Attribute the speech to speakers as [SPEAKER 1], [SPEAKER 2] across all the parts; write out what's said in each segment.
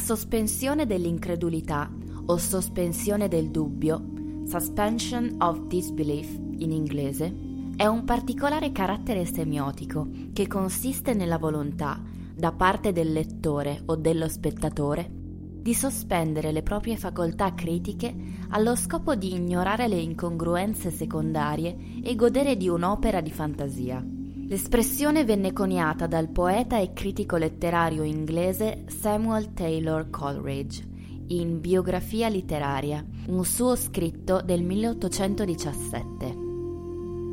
[SPEAKER 1] Sospensione dell'incredulità o sospensione del dubbio, suspension of disbelief in inglese, è un particolare carattere semiotico che consiste nella volontà, da parte del lettore o dello spettatore, di sospendere le proprie facoltà critiche allo scopo di ignorare le incongruenze secondarie e godere di un'opera di fantasia. L'espressione venne coniata dal poeta e critico letterario inglese Samuel Taylor Coleridge in Biografia letteraria, un suo scritto del 1817.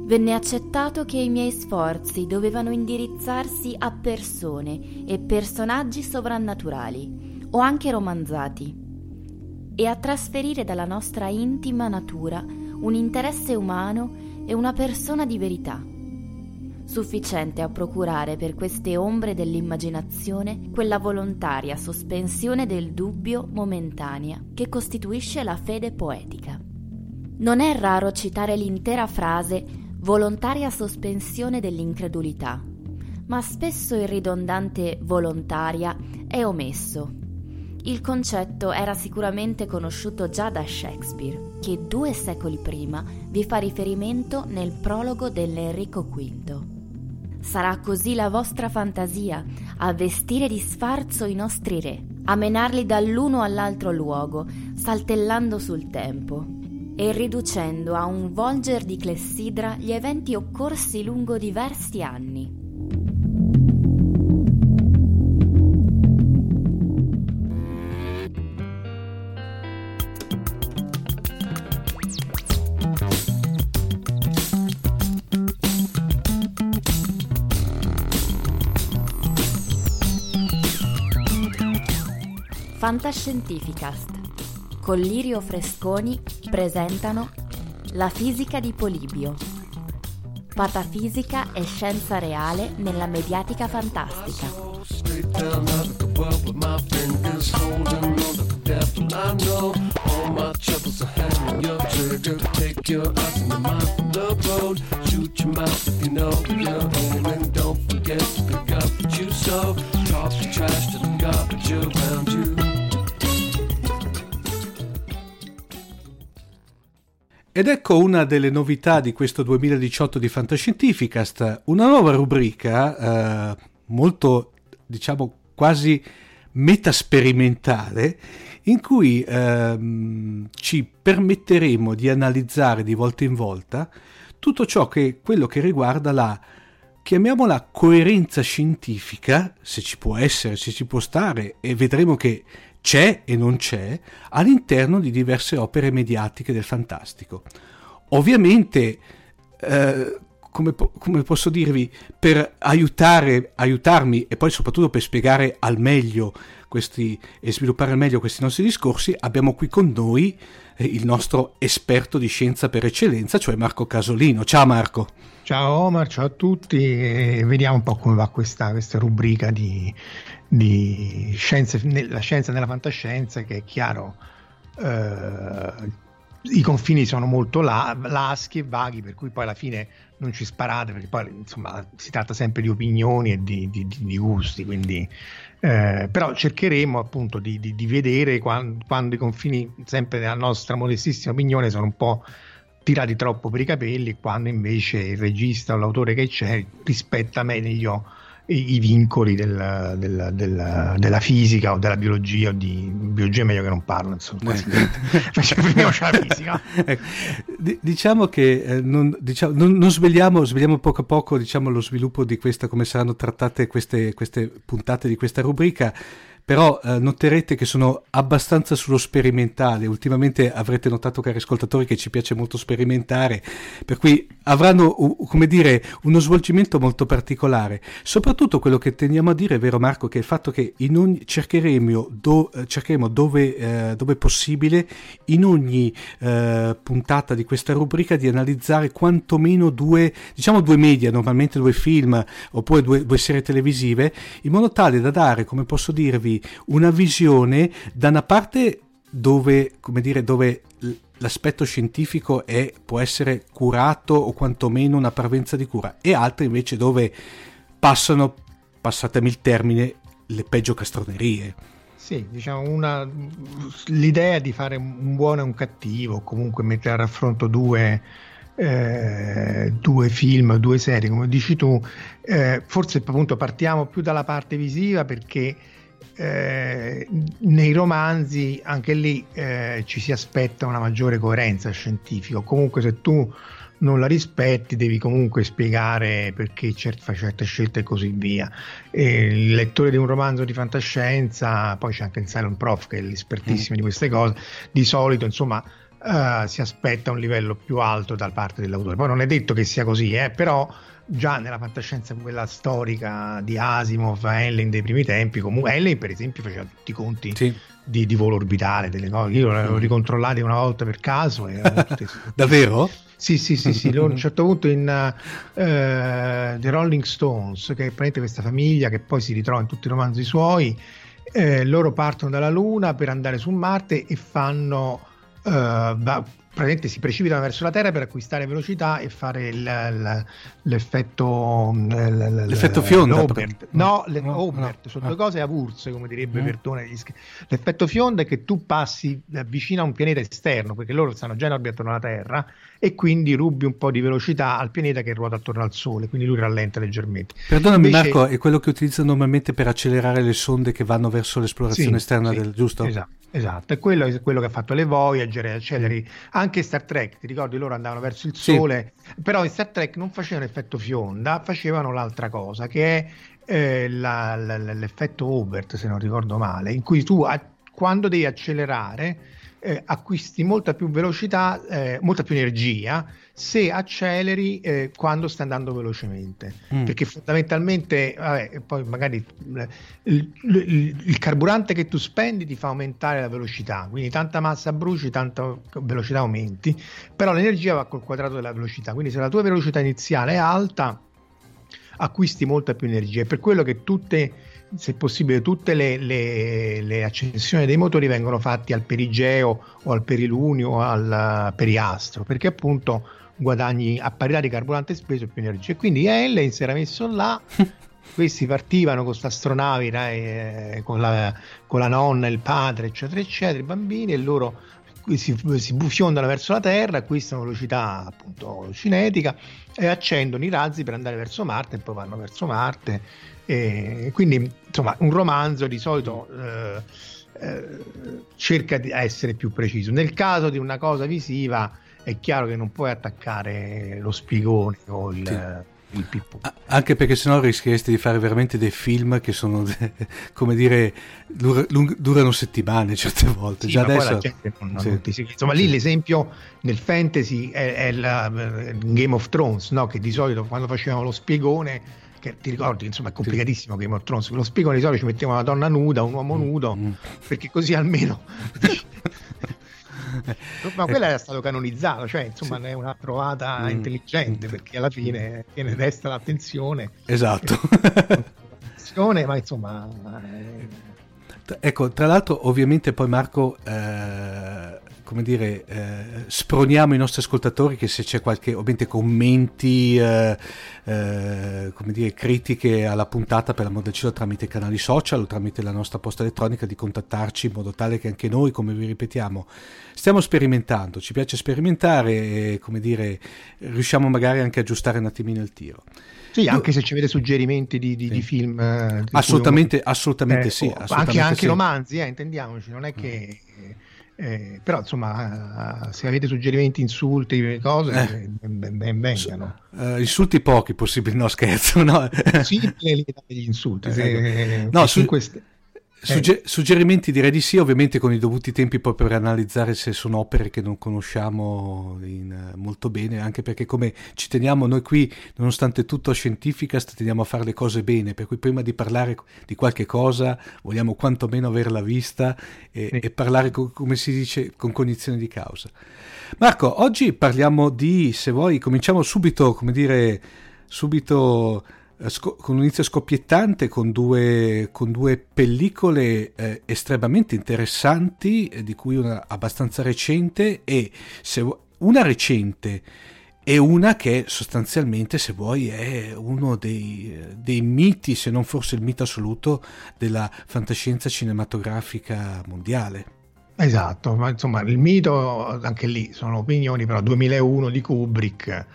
[SPEAKER 1] Venne accettato che i miei sforzi dovevano indirizzarsi a persone e personaggi sovrannaturali o anche romanzati e a trasferire dalla nostra intima natura un interesse umano e una persona di verità sufficiente a procurare per queste ombre dell'immaginazione quella volontaria sospensione del dubbio momentanea che costituisce la fede poetica. Non è raro citare l'intera frase volontaria sospensione dell'incredulità, ma spesso il ridondante volontaria è omesso. Il concetto era sicuramente conosciuto già da Shakespeare, che due secoli prima vi fa riferimento nel prologo dell'Enrico V. Sarà così la vostra fantasia a vestire di sfarzo i nostri re, a menarli dall'uno all'altro luogo, saltellando sul tempo e riducendo a un volger di clessidra gli eventi occorsi lungo diversi anni. Fantascientificast. Con Lirio Fresconi presentano La fisica di Polibio. Patafisica e scienza reale nella mediatica fantastica.
[SPEAKER 2] Ed ecco una delle novità di questo 2018 di Fantascientificast, una nuova rubrica eh, molto, diciamo, quasi metasperimentale in cui ehm, ci permetteremo di analizzare di volta in volta tutto ciò che quello che riguarda la chiamiamola coerenza scientifica, se ci può essere, se ci può stare e vedremo che c'è e non c'è all'interno di diverse opere mediatiche del fantastico. Ovviamente, eh, come, come, posso dirvi, per aiutare, aiutarmi e poi soprattutto per spiegare al meglio questi, e sviluppare al meglio questi nostri discorsi, abbiamo qui con noi eh, il nostro esperto di scienza per eccellenza, cioè Marco Casolino. Ciao Marco.
[SPEAKER 3] Ciao Omar, ciao a tutti e vediamo un po' come va questa, questa rubrica di, di scienze, la scienza nella fantascienza che è chiaro eh, i confini sono molto la, laschi e vaghi per cui poi alla fine non ci sparate perché poi insomma si tratta sempre di opinioni e di, di, di gusti quindi eh, però cercheremo appunto di, di vedere quando, quando, i confini sempre nella nostra modestissima opinione sono un po' tirati troppo per i capelli quando invece il regista o l'autore che c'è rispetta meglio i, i vincoli del, del, del, della fisica o della biologia o di biologia è meglio che non parlo insomma
[SPEAKER 2] prendiamo la fisica. Ecco, diciamo che eh, non, diciamo, non, non svegliamo, svegliamo, poco a poco diciamo, lo sviluppo di questa come saranno trattate queste, queste puntate di questa rubrica però eh, noterete che sono abbastanza sullo sperimentale. Ultimamente avrete notato, cari ascoltatori, che ci piace molto sperimentare, per cui avranno, come dire, uno svolgimento molto particolare. Soprattutto quello che teniamo a dire, è vero Marco, che è il fatto che ogni, cercheremo, do, eh, cercheremo dove, eh, dove, possibile, in ogni eh, puntata di questa rubrica, di analizzare quantomeno due, diciamo due media, normalmente due film, oppure due, due serie televisive, in modo tale da dare, come posso dirvi, una visione da una parte dove, come dire, dove l'aspetto scientifico è, può essere curato o quantomeno una parvenza di cura e altre invece dove passano, passatemi il termine, le peggio castronerie.
[SPEAKER 3] Sì, diciamo una, l'idea di fare un buono e un cattivo, comunque mettere a raffronto due, eh, due film, due serie, come dici tu, eh, forse appunto partiamo più dalla parte visiva perché eh, nei romanzi anche lì eh, ci si aspetta una maggiore coerenza scientifica. Comunque, se tu non la rispetti, devi comunque spiegare perché cert- fai certe scelte e così via. E il lettore di un romanzo di fantascienza, poi c'è anche il Silent Prof che è l'espertissimo mm. di queste cose, di solito insomma. Uh, si aspetta un livello più alto da parte dell'autore. Poi non è detto che sia così, eh, però già nella fantascienza quella storica di Asimov, Ellen dei primi tempi, comunque Ellen per esempio faceva tutti i conti sì. di, di, volo orbitale, delle cose, io l'avevo mm. ricontrollati una volta per caso. E
[SPEAKER 2] Davvero?
[SPEAKER 3] Sì, sì, sì, sì. Loro a un certo punto in uh, The Rolling Stones, che è praticamente questa famiglia che poi si ritrova in tutti i romanzi suoi, eh, loro partono dalla Luna per andare su Marte e fanno... Uh, praticamente si precipitano verso la Terra per acquistare velocità e fare il, il, l'effetto
[SPEAKER 2] l'effetto fionda
[SPEAKER 3] no, le, no, Obert, no. sono due cose avulse come direbbe mm. Verdone l'effetto fionda è che tu passi vicino a un pianeta esterno perché loro stanno già in orbita attorno alla Terra e quindi rubi un po' di velocità al pianeta che ruota attorno al Sole quindi lui rallenta leggermente
[SPEAKER 2] perdonami Invece, Marco è quello che utilizzano normalmente per accelerare le sonde che vanno verso l'esplorazione sì, esterna sì, del giusto?
[SPEAKER 3] esatto Esatto, è quello, è quello che ha fatto le Voyager, Acceleri, anche Star Trek, ti ricordi loro andavano verso il Sole, sì. però in Star Trek non facevano effetto fionda, facevano l'altra cosa che è eh, la, la, l'effetto Obert, se non ricordo male, in cui tu quando devi accelerare eh, acquisti molta più velocità, eh, molta più energia se acceleri eh, quando stai andando velocemente. Mm. Perché fondamentalmente, vabbè, poi magari il, il, il, carburante che tu spendi ti fa aumentare la velocità, quindi tanta massa bruci, tanta velocità aumenti, però l'energia va col quadrato della velocità, quindi se la tua velocità iniziale è alta, acquisti molta più energia. È per quello che tutte se possibile tutte le, le, le, accensioni dei motori vengono fatte al perigeo o al perilunio o al periastro perché appunto guadagni a parità di carburante speso più energia. E quindi Ellen si era messo là questi partivano con queste astronavi eh, con, la, con la nonna, il padre eccetera eccetera i bambini e loro si, si fiondano verso la Terra, acquistano velocità appunto cinetica e accendono i razzi per andare verso Marte e poi vanno verso Marte e quindi, insomma, un romanzo di solito eh, eh, cerca di essere più preciso. Nel caso di una cosa visiva, è chiaro che non puoi attaccare lo spigone o il. Sì.
[SPEAKER 2] Anche perché sennò rischieresti di fare veramente dei film che sono, come dire, dura, durano settimane certe volte.
[SPEAKER 3] Sì,
[SPEAKER 2] Già adesso...
[SPEAKER 3] Non, non sì. Insomma, lì l'esempio nel fantasy è, è la, Game of Thrones, no? che di solito quando facevano lo spiegone che ti ricordi, insomma, è complicatissimo Game of Thrones. Lo spiego di solito ci mettiamo una donna nuda, un uomo mm, nudo, mm. perché così almeno. Ma quella era stato canonizzato, cioè insomma sì. è una trovata mm. intelligente perché alla fine tiene destra l'attenzione.
[SPEAKER 2] Esatto.
[SPEAKER 3] ma insomma...
[SPEAKER 2] Eh... Ecco, tra l'altro ovviamente poi Marco... Eh come dire, eh, sproniamo i nostri ascoltatori che se c'è qualche, ovviamente commenti, eh, eh, come dire, critiche alla puntata per l'amor del cielo tramite i canali social o tramite la nostra posta elettronica di contattarci in modo tale che anche noi, come vi ripetiamo, stiamo sperimentando, ci piace sperimentare e, come dire, riusciamo magari anche a aggiustare un attimino il tiro.
[SPEAKER 3] Sì, anche se ci avete suggerimenti di, di, sì. di film. Eh,
[SPEAKER 2] di assolutamente, uno... assolutamente eh, sì.
[SPEAKER 3] Assolutamente anche, anche sì. romanzi, eh, intendiamoci, non è che... Mm eh, però insomma, se avete suggerimenti, insulti, cose, eh. ben, ben vengano.
[SPEAKER 2] Uh, insulti pochi possibili, no scherzo. No.
[SPEAKER 3] sì, gli insulti.
[SPEAKER 2] Eh, no, su, queste... Sugge- suggerimenti direi di sì, ovviamente con i dovuti tempi poi per analizzare se sono opere che non conosciamo in, molto bene, anche perché come ci teniamo noi qui, nonostante tutto a scientifica, teniamo a fare le cose bene, per cui prima di parlare di qualche cosa vogliamo quantomeno averla vista e, sì. e parlare, co- come si dice, con cognizione di causa. Marco, oggi parliamo di, se vuoi, cominciamo subito, come dire, subito con un inizio scoppiettante, con due, con due pellicole eh, estremamente interessanti, eh, di cui una abbastanza recente e se, una recente e una che sostanzialmente, se vuoi, è uno dei, dei miti, se non forse il mito assoluto, della fantascienza cinematografica mondiale.
[SPEAKER 3] Esatto, ma insomma il mito, anche lì sono opinioni, però 2001 di Kubrick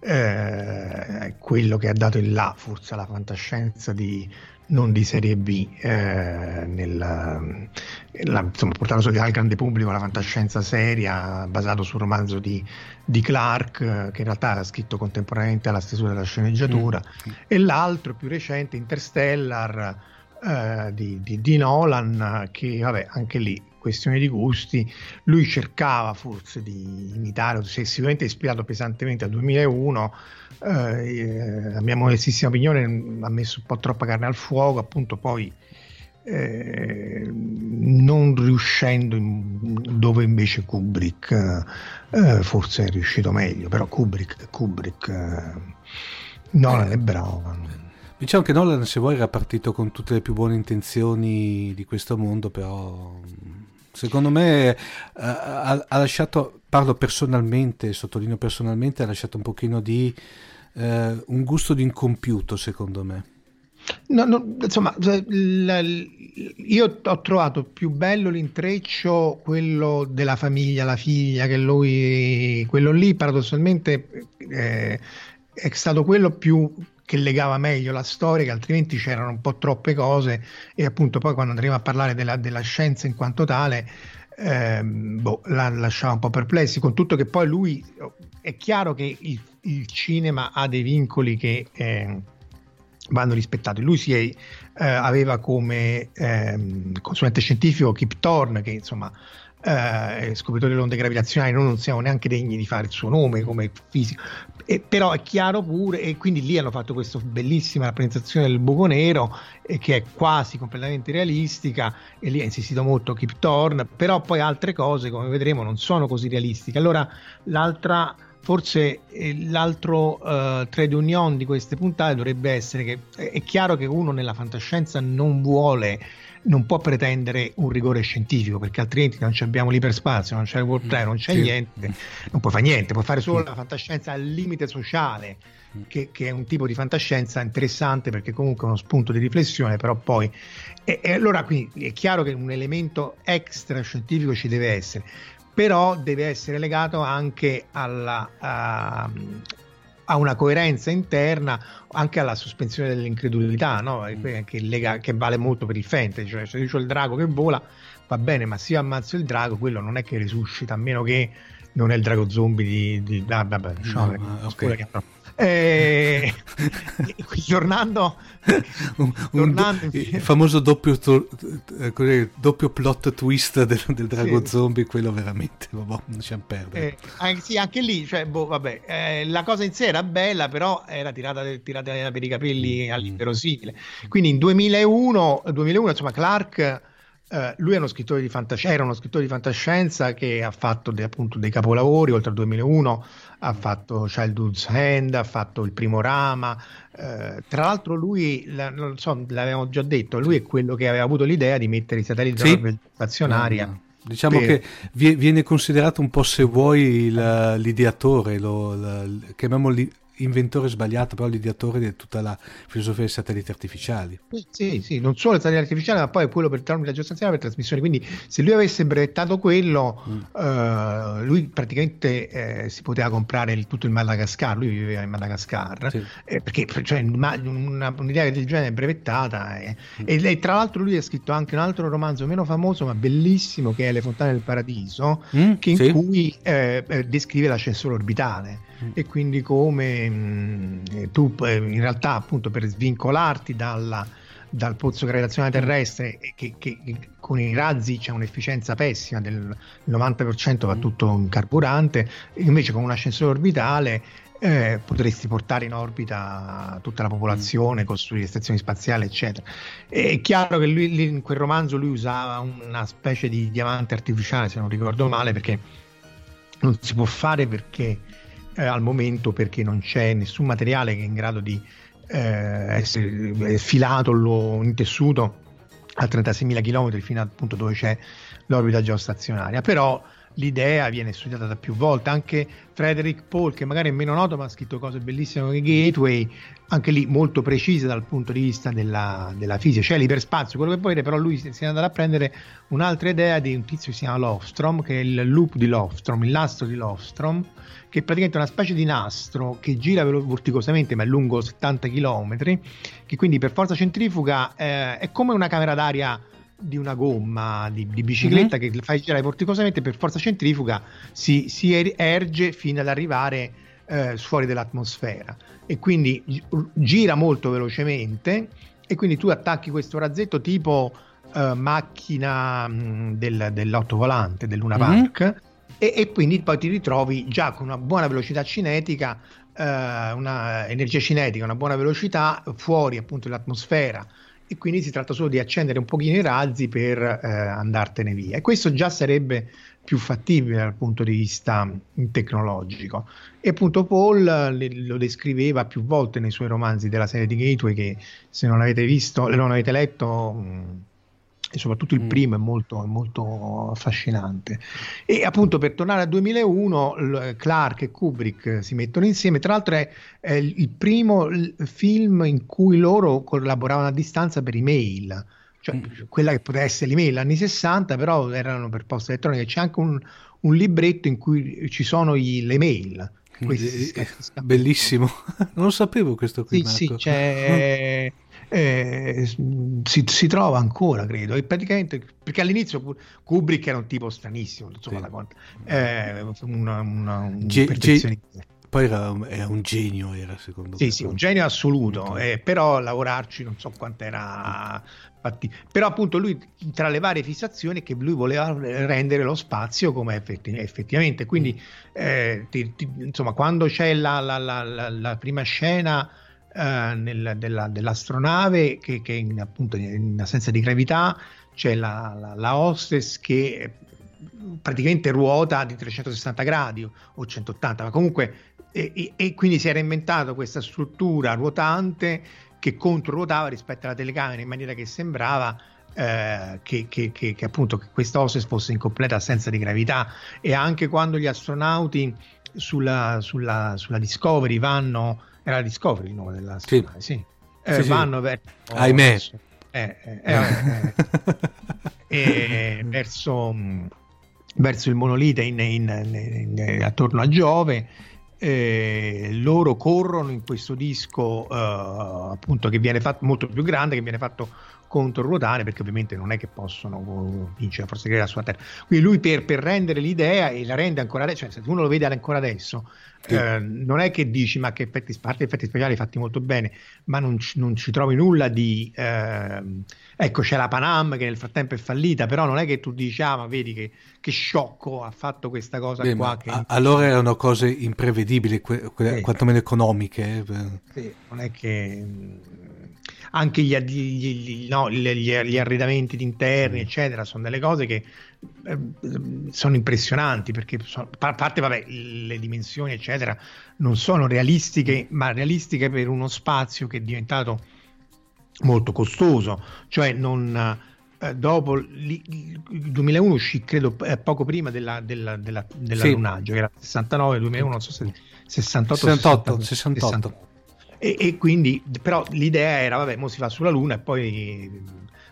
[SPEAKER 3] eh, è quello che ha dato il là forse alla fantascienza di, non di serie B, eh, nel, la, insomma, portato al grande pubblico la fantascienza seria basato sul romanzo di, di Clark, che in realtà era scritto contemporaneamente alla stesura della sceneggiatura, mm. e l'altro più recente, Interstellar, eh, di, di, di Nolan, che vabbè, anche lì questione di gusti, lui cercava forse di imitare, si è sicuramente ispirato pesantemente al 2001, eh, la mia modestissima opinione ha messo un po' troppa carne al fuoco, appunto poi eh, non riuscendo in, dove invece Kubrick eh, forse è riuscito meglio, però Kubrick, Kubrick eh, Nolan è bravo.
[SPEAKER 2] Diciamo che Nolan, se vuoi, era partito con tutte le più buone intenzioni di questo mondo, però Secondo me eh, ha, ha, lasciato, parlo personalmente, sottolineo personalmente, ha lasciato un pochino di eh, un gusto di incompiuto, secondo me.
[SPEAKER 3] No, no, insomma, la, io ho trovato più bello l'intreccio, quello della famiglia, la figlia, che lui, quello lì paradossalmente eh, è stato quello più che legava meglio la storia, che altrimenti c'erano un po' troppe cose e appunto poi quando andremo a parlare della, della scienza in quanto tale, ehm, boh, la lasciava un po' perplessi, con tutto che poi lui, è chiaro che il, il cinema ha dei vincoli che... Eh, vanno rispettati. Lui si è, eh, aveva come ehm, consulente scientifico Kip Thorne, che insomma eh, scopritore delle onde gravitazionali, noi non siamo neanche degni di fare il suo nome come fisico, e, però è chiaro pure, e quindi lì hanno fatto questa bellissima rappresentazione del buco nero, eh, che è quasi completamente realistica, e lì ha insistito molto Kip Thorne, però poi altre cose, come vedremo, non sono così realistiche. Allora, l'altra forse eh, l'altro uh, trade union di queste puntate dovrebbe essere che è chiaro che uno nella fantascienza non vuole non può pretendere un rigore scientifico perché altrimenti non abbiamo l'iperspazio, non c'è il World Trade, non c'è sì. niente, non puoi fare niente, puoi fare solo la fantascienza al limite sociale, che, che, è un tipo di fantascienza interessante perché comunque è uno spunto di riflessione, però poi... E, e allora quindi è chiaro che un elemento extra scientifico ci deve essere, però deve essere legato anche alla... Uh, a una coerenza interna, anche alla sospensione dell'incredulità, no? Mm. che, lega, che, vale molto per il fantasy, cioè se io ho il drago che vola va bene, ma se io ammazzo il drago, quello non è che risuscita, a meno che non è il drago zombie di... di ah, vabbè, diciamo, no, okay. che, eh, tornando,
[SPEAKER 2] un, tornando un, il famoso doppio, to, eh, doppio, plot twist del, del drago sì. zombie, quello veramente, vabbè, lasciamo perdere.
[SPEAKER 3] Eh, anche, sì, anche lì, cioè, boh, vabbè, eh, la cosa in sé era bella, però era tirata, tirata per i capelli mm. all'inverosimile. Quindi in 2001, 2001 insomma, Clark Uh, lui è uno scrittore di fantascienza, era uno scrittore di fantascienza che ha fatto de, appunto dei capolavori, oltre al 2001 ha fatto Childhood's Hand, ha fatto Il primo rama, uh, tra l'altro lui, la, non so, l'avevamo già detto, lui è quello che aveva avuto l'idea di mettere i satelliti sì. stazionari mm.
[SPEAKER 2] Diciamo per... che viene considerato un po' se vuoi il, l'ideatore, lo, lo, chiamiamolo inventore sbagliato, però l'ideatore di tutta la filosofia dei satelliti artificiali.
[SPEAKER 3] Sì, sì, non solo i satelliti artificiali, ma poi quello per tramite la stazionale per trasmissione. Quindi, se lui avesse brevettato quello, mm. uh, lui praticamente eh, si poteva comprare il, tutto il Madagascar. Lui viveva in Madagascar sì. eh, perché cioè, una, una, un'idea del genere è brevettata. Eh. Mm. E, e, tra l'altro, lui ha scritto anche un altro romanzo meno famoso, ma bellissimo, che è Le Fontane del Paradiso, mm, che in sì. cui eh, eh, descrive l'ascensore orbitale. E quindi come mh, mm, tu eh, in realtà appunto per svincolarti dalla, dal pozzo gravitazionale terrestre che, che, che, con i razzi c'è un'efficienza pessima del 90% va mm. tutto in carburante invece con un ascensore orbitale eh, potresti portare in orbita tutta la popolazione, mm. costruire stazioni spaziali, eccetera. È chiaro che lui, in quel romanzo lui usava una specie di diamante artificiale, se non ricordo male, perché non si può fare perché eh, al momento perché non c'è nessun materiale che è in grado di eh, essere filato o intessuto a 36.000 km fino al punto dove c'è l'orbita geostazionaria. Però l'idea viene studiata da più volte, anche Frederick Paul, che magari è meno noto, ma ha scritto cose bellissime come Gateway, anche lì molto precise dal punto di vista della, della fisica, cioè l'iperspazio, quello che volete, però lui si è andato a prendere un'altra idea di un tizio che si chiama Lofstrom, che è il loop di Lofstrom, il nastro di Lofstrom, che è praticamente una specie di nastro che gira vorticosamente ma è lungo 70 km, che quindi per forza centrifuga eh, è come una camera d'aria di una gomma di, di bicicletta mm-hmm. che fai girare vorticosamente per forza centrifuga si, si er-, erge fino ad arrivare eh, fuori dall'atmosfera e quindi gira molto velocemente e quindi tu attacchi questo razzetto tipo eh, macchina mh, del, dell'ottovolante del Luna mm-hmm. E, e, quindi poi ti ritrovi già con una buona velocità cinetica eh, una energia cinetica una buona velocità fuori appunto dall'atmosfera e quindi si tratta solo di accendere un pochino i razzi per eh, andartene via. E questo già sarebbe più fattibile dal punto di vista tecnologico. E appunto Paul lo descriveva più volte nei suoi romanzi della serie di Gateway che se non avete visto, non avete letto... Mh, e soprattutto il mm. primo è molto, molto affascinante. E appunto per tornare al 2001, Clark e Kubrick si mettono insieme, tra l'altro è, è il primo film in cui loro collaboravano a distanza per email, cioè mm. quella che poteva essere l'email anni 60, però erano per posta elettronica, c'è anche un, un libretto in cui ci sono i, le mail.
[SPEAKER 2] Questi, bellissimo, non sapevo questo qui.
[SPEAKER 3] Sì, sì, c'è eh, si, si, trova ancora, credo. E praticamente perché all'inizio Kubrick era un tipo stranissimo, insomma, sì. eh, una, una, un G-
[SPEAKER 2] G- poi era, era, un genio, era secondo
[SPEAKER 3] sì,
[SPEAKER 2] me.
[SPEAKER 3] Sì, un genio assoluto, eh, però lavorarci non so quanto era fatti. Però appunto lui, tra le varie fissazioni, che lui voleva rendere lo spazio come effetti, effettivamente. Quindi, mm. eh, ti, ti, insomma, quando c'è la, la, la, la prima scena eh, nel, della, dell'astronave che, che in, appunto in assenza di gravità c'è la, la, la hostess che praticamente ruota di 360 gradi o 180, ma comunque e, e, quindi si era inventato questa struttura ruotante che controruotava rispetto alla telecamera in maniera che sembrava eh, che, che, che, che, appunto che questa hostess fosse in completa assenza di gravità. E anche quando gli astronauti sulla, sulla, sulla Discovery vanno era Discovery il nome della sì. sì. Eh, sì, vanno verso
[SPEAKER 2] ahimè
[SPEAKER 3] eh, eh, eh, verso, verso, il monolite in, in, in, attorno a Giove eh, loro corrono in questo disco appunto che viene fatto molto più grande che viene fatto controruotare perché ovviamente non è che possono vincere forse che la sua terra quindi lui per, per, rendere l'idea e la rende ancora adesso cioè se uno lo vede ancora adesso sì. eh, non è che dici ma che effetti, parte effetti speciali fatti molto bene ma non, non ci trovi nulla di eh, ecco c'è la Panam che nel frattempo è fallita però non è che tu dici ah ma vedi che, che sciocco ha fatto questa cosa Beh, qua che...
[SPEAKER 2] allora erano cose imprevedibili que- que- sì. quantomeno economiche
[SPEAKER 3] eh. sì, non è che anche gli, gli, no, gli, gli arredamenti interni, mm. eccetera, sono delle cose che eh, sono impressionanti perché sono, a parte vabbè, le dimensioni, eccetera, non sono realistiche, ma realistiche per uno spazio che è diventato molto costoso, cioè non eh, dopo il 2001 uscì credo eh, poco prima della, della, della, dell'allunaggio, sì. che era 69, 2001, non so se 68,
[SPEAKER 2] 68, 68. 68.
[SPEAKER 3] E, e, quindi però l'idea era vabbè, mo si va sulla Luna e poi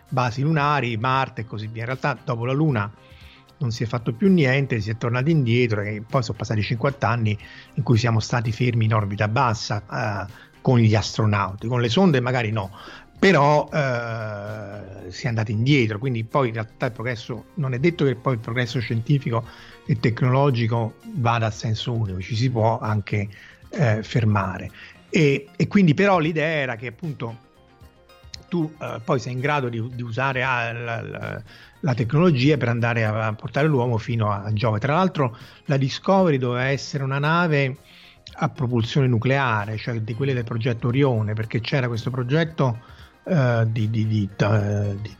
[SPEAKER 3] basi lunari, Marte e così via. In realtà dopo la Luna non si è fatto più niente, si è tornati indietro e poi sono passati 50 anni in cui siamo stati fermi in orbita bassa eh, con gli astronauti, con le sonde magari no, però eh, si è andati indietro, quindi poi in realtà il progresso non è detto che poi il progresso scientifico e tecnologico vada a senso unico, ci si può anche eh, fermare. E, e, quindi però l'idea era che appunto tu eh, poi sei in grado di, di usare ah, la, la, la, tecnologia per andare a, a, portare l'uomo fino a Giove. Tra l'altro la Discovery doveva essere una nave a propulsione nucleare, cioè di quelle del progetto Orione, perché c'era questo progetto uh, di, di, di,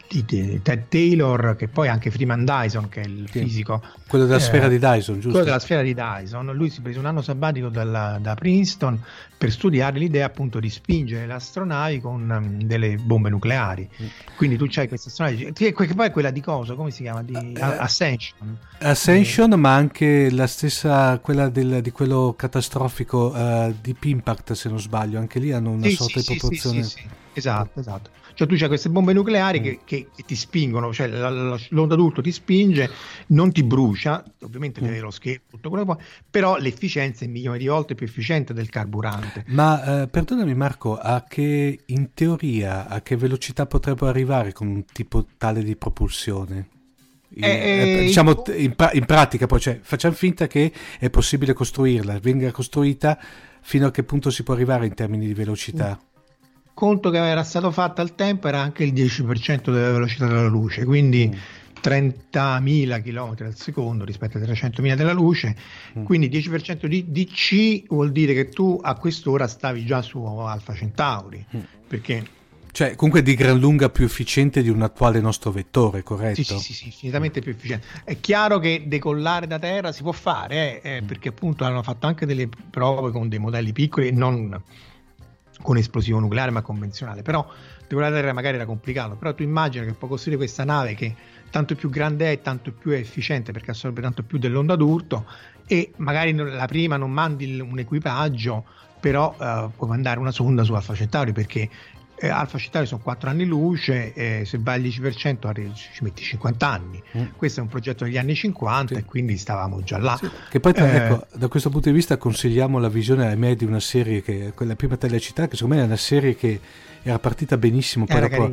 [SPEAKER 3] di, Ted Taylor, che poi anche Freeman Dyson, che è il sì. fisico.
[SPEAKER 2] Quello della eh, sfera di Dyson, giusto?
[SPEAKER 3] Quello della sfera di Dyson. Lui si prese un anno sabbatico dalla, da Princeton per studiare l'idea appunto di spingere le astronavi con um, delle bombe nucleari. Mm. Quindi tu c'hai questa astronavi, che poi è quella di cosa? Come si chiama? Di uh, Ascension.
[SPEAKER 2] Ascension, eh. ma anche la stessa, quella del, di quello catastrofico uh, Deep Impact, se non sbaglio. Anche lì hanno una sì, sorta sì, di proporzione.
[SPEAKER 3] Sì, esatto, esatto. Cioè tu c'hai queste bombe nucleari mm. che, che, ti spingono, cioè l'onda d'urto ti spinge, non ti brucia, ovviamente mm. lo schermo, tutto quello che puoi, però l'efficienza è milioni di volte più efficiente del carburante.
[SPEAKER 2] Ma eh, perdonami Marco, a che in teoria a che velocità potrebbero arrivare con un tipo tale di propulsione? In, eh, eh, diciamo in, in, pratica poi cioè, facciamo finta che è possibile costruirla venga costruita fino a che punto si può arrivare in termini di velocità
[SPEAKER 3] conto che era stato fatto al tempo era anche il 10% della velocità della luce, quindi mm. 30.000 km al secondo rispetto ai 300.000 della luce, mm. quindi 10% di, di, C vuol dire che tu a quest'ora stavi già su Alfa Centauri, mm. perché
[SPEAKER 2] cioè, comunque di gran lunga più efficiente di un attuale nostro vettore, corretto?
[SPEAKER 3] Sì, sì, sì, sì infinitamente più efficiente. È chiaro che decollare da terra si può fare, eh, eh, mm. perché appunto hanno fatto anche delle prove con dei modelli piccoli e non con esplosivo nucleare ma convenzionale. Però decolare da terra magari era complicato. Però tu immagini che puoi costruire questa nave che tanto più grande è tanto più è efficiente perché assorbe tanto più dell'onda d'urto e magari la prima non mandi un equipaggio però uh, puoi mandare una sonda su Alfa Centauri perché eh, Alfa Centauri sono 4 anni luce, eh, se vai al 10% arri- ci metti 50 anni. Mm. Questo è un progetto degli anni 50 sì. e quindi stavamo già là. Sì.
[SPEAKER 2] Che poi, eh, ecco, da questo punto di vista consigliamo la visione a me di una serie che, quella prima Telecittà, che secondo me è una serie che era partita benissimo, poi dopo,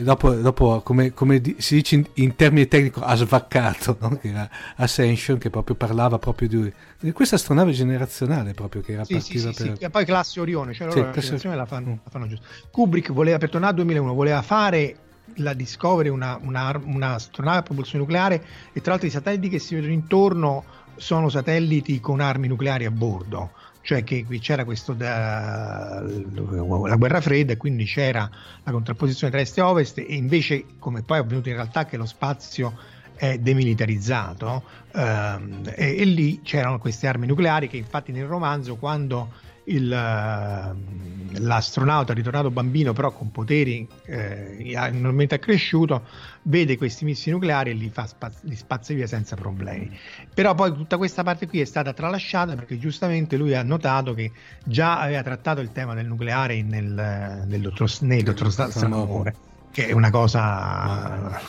[SPEAKER 2] dopo, dopo, come, come, si dice in, in termini tecnici, ha svaccato, no? che era Ascension, che proprio parlava proprio di, di questa astronave generazionale proprio che era
[SPEAKER 3] sì,
[SPEAKER 2] partita
[SPEAKER 3] sì, per... Sì, poi classe Orione, cioè loro la generazione la fanno, la fanno giusto. Kubrick voleva, per tornare al 2001, voleva fare la Discovery, una, una, una astronave a propulsione nucleare e tra l'altro i satelliti che si vedono intorno sono satelliti con armi nucleari a bordo cioè che c'era questo da, la guerra fredda e quindi c'era la contrapposizione tra est e ovest e invece come poi è avvenuto in realtà che lo spazio è demilitarizzato ehm, e, e, lì c'erano queste armi nucleari che infatti nel romanzo quando il, uh, l'astronauta ritornato bambino però con poteri eh, enormemente accresciuto vede questi missili nucleari e li, fa spaz- li spazza via senza problemi però poi tutta questa parte qui è stata tralasciata perché giustamente lui ha notato che già aveva trattato il tema del nucleare nel, nel dottor, nel dottor Stranamore che è una cosa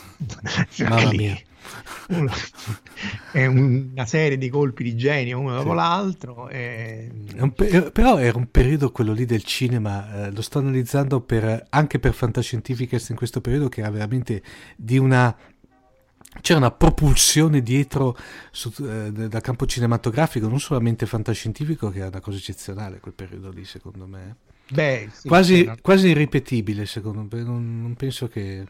[SPEAKER 2] Mamma mia
[SPEAKER 3] è una serie di colpi di genio uno dopo sì. l'altro. E...
[SPEAKER 2] Per, però era un periodo quello lì del cinema, eh, lo sto analizzando per, anche per Fantascientificast in questo periodo che era veramente di una c'era una propulsione dietro su, eh, dal campo cinematografico, non solamente fantascientifico, che era una cosa eccezionale quel periodo lì, secondo me.
[SPEAKER 3] Beh,
[SPEAKER 2] sì, quasi, quasi, irripetibile, secondo me. Non, non penso che.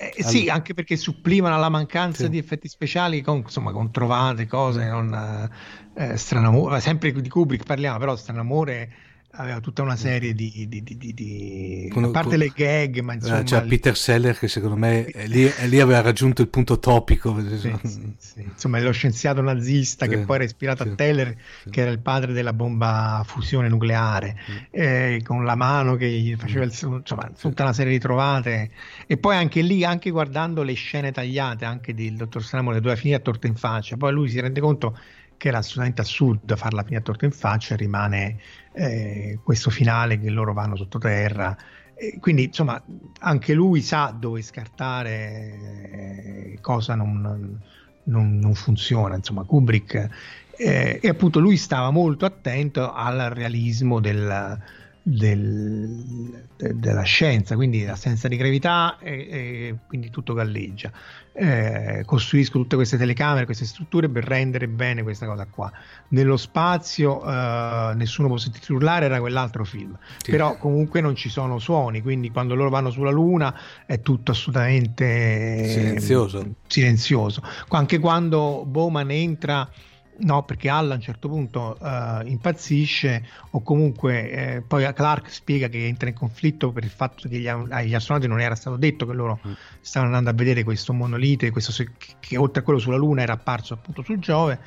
[SPEAKER 3] Eh, allora. Sì, anche perché supplivano alla mancanza sì. di effetti speciali con, insomma, con trovate, cose, non, eh, Stranamore, sempre di Kubrick parliamo, però Stranamore aveva tutta una serie di, di, di, di con, a parte con, le gag ma insomma
[SPEAKER 2] c'è Peter Seller che secondo me è lì, è lì, aveva raggiunto il punto topico
[SPEAKER 3] sì, sì, sì. insomma lo scienziato nazista che poi era ispirato a Teller che era il padre della bomba a fusione nucleare. Eh, con la mano che gli faceva il, insomma tutta una serie di trovate. E poi anche lì anche guardando le scene tagliate anche del dottor Samuel doveva finire a torta in faccia poi lui si rende conto che era assolutamente assurdo farla finire a torta in faccia e rimane eh, questo finale che loro vanno sottoterra. Quindi insomma anche lui sa dove scartare eh, cosa non, non, non, funziona. Insomma, Kubrick eh, e appunto lui stava molto attento al realismo del, del, de, della scienza, quindi l'assenza di gravità e, e quindi tutto galleggia. Eh, costruisco tutte queste telecamere, queste strutture per rendere bene questa cosa qua. Nello spazio eh, nessuno può sentirsi urlare, era quell'altro film, sì. però comunque non ci sono suoni, quindi quando loro vanno sulla Luna è tutto assolutamente
[SPEAKER 2] silenzioso.
[SPEAKER 3] silenzioso. Anche quando Bowman entra No, perché Alla a un certo punto uh, impazzisce o comunque eh, poi Clark spiega che entra in conflitto per il fatto che gli, agli astronauti non era stato detto che loro mm. stavano andando a vedere questo monolite, questo, che, che, oltre a quello sulla Luna era apparso appunto su Giove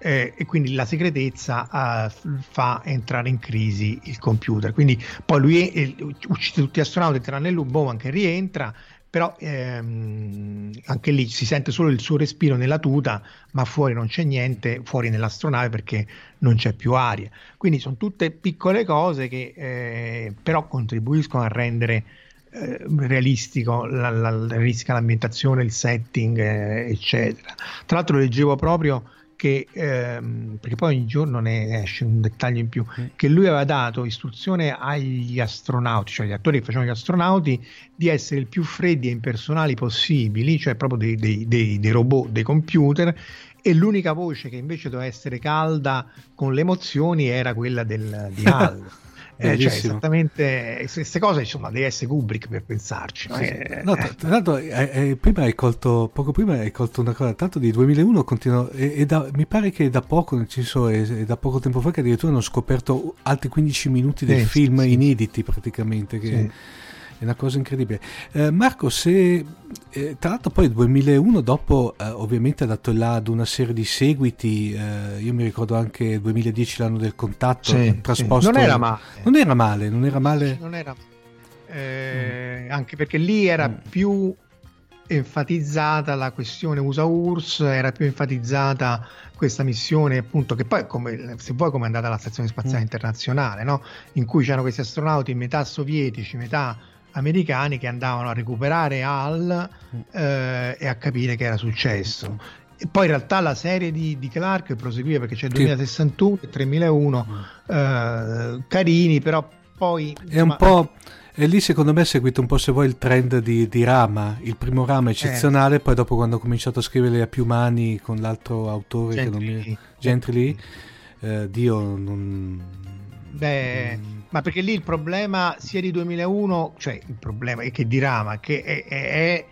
[SPEAKER 3] eh, e quindi la segretezza uh, fa entrare in crisi il computer. Quindi poi lui eh, uccide tutti gli astronauti tranne Bowman che rientra però ehm, anche lì si sente solo il suo respiro nella tuta, ma fuori non c'è niente, fuori nell'astronave perché non c'è più aria. Quindi sono tutte piccole cose che eh, però contribuiscono a rendere eh, realistico la, la, l'ambientazione, il setting, eh, eccetera. Tra l'altro leggevo proprio che, ehm, perché poi ogni giorno ne esce un dettaglio in più, mm. che lui aveva dato istruzione agli astronauti, cioè agli attori che facevano gli astronauti, di essere il più freddi e impersonali possibili, cioè proprio dei, dei, dei, dei robot, dei computer, e l'unica voce che invece doveva essere calda con le emozioni era quella del, di Hal. Eh, cioè, esattamente queste cose insomma devi essere Kubrick per pensarci no?
[SPEAKER 2] Eh, no, tra l'altro eh, eh, prima hai colto poco prima hai colto una cosa tanto di 2001 continuo, e, e da, mi pare che da poco nel senso è, è, da poco tempo fa che addirittura hanno scoperto altri 15 minuti del film sì. inediti praticamente che sì è una cosa incredibile. Eh, Marco, se eh, tra l'altro poi il 2001 dopo eh, ovviamente ha dato là ad una serie di seguiti, eh, io mi ricordo anche il 2010 l'anno del contatto,
[SPEAKER 3] sì, trasposto. Sì. Non era male.
[SPEAKER 2] Non era male, non era male.
[SPEAKER 3] Non era, mm. Anche perché lì era mm. più enfatizzata la questione USA URSS, era più enfatizzata questa missione appunto che poi come, se vuoi come è andata alla stazione spaziale mm. internazionale no? in cui c'erano questi astronauti metà sovietici metà americani che andavano a recuperare Hal eh, e a capire che era successo. E poi in realtà la serie di, di Clark proseguiva perché c'è il 2061 e 3001 eh, carini, però poi...
[SPEAKER 2] È un po'... E lì secondo me ha seguito un po' se vuoi il trend di, di Rama, il primo Rama eccezionale, eh. poi dopo quando ho cominciato a scrivere a più mani con l'altro autore Gentry. che non mi... Gentry, eh, Dio non...
[SPEAKER 3] Beh, mm ma perché lì il problema sia di 2001, cioè il problema è che di Rama, che è, è, è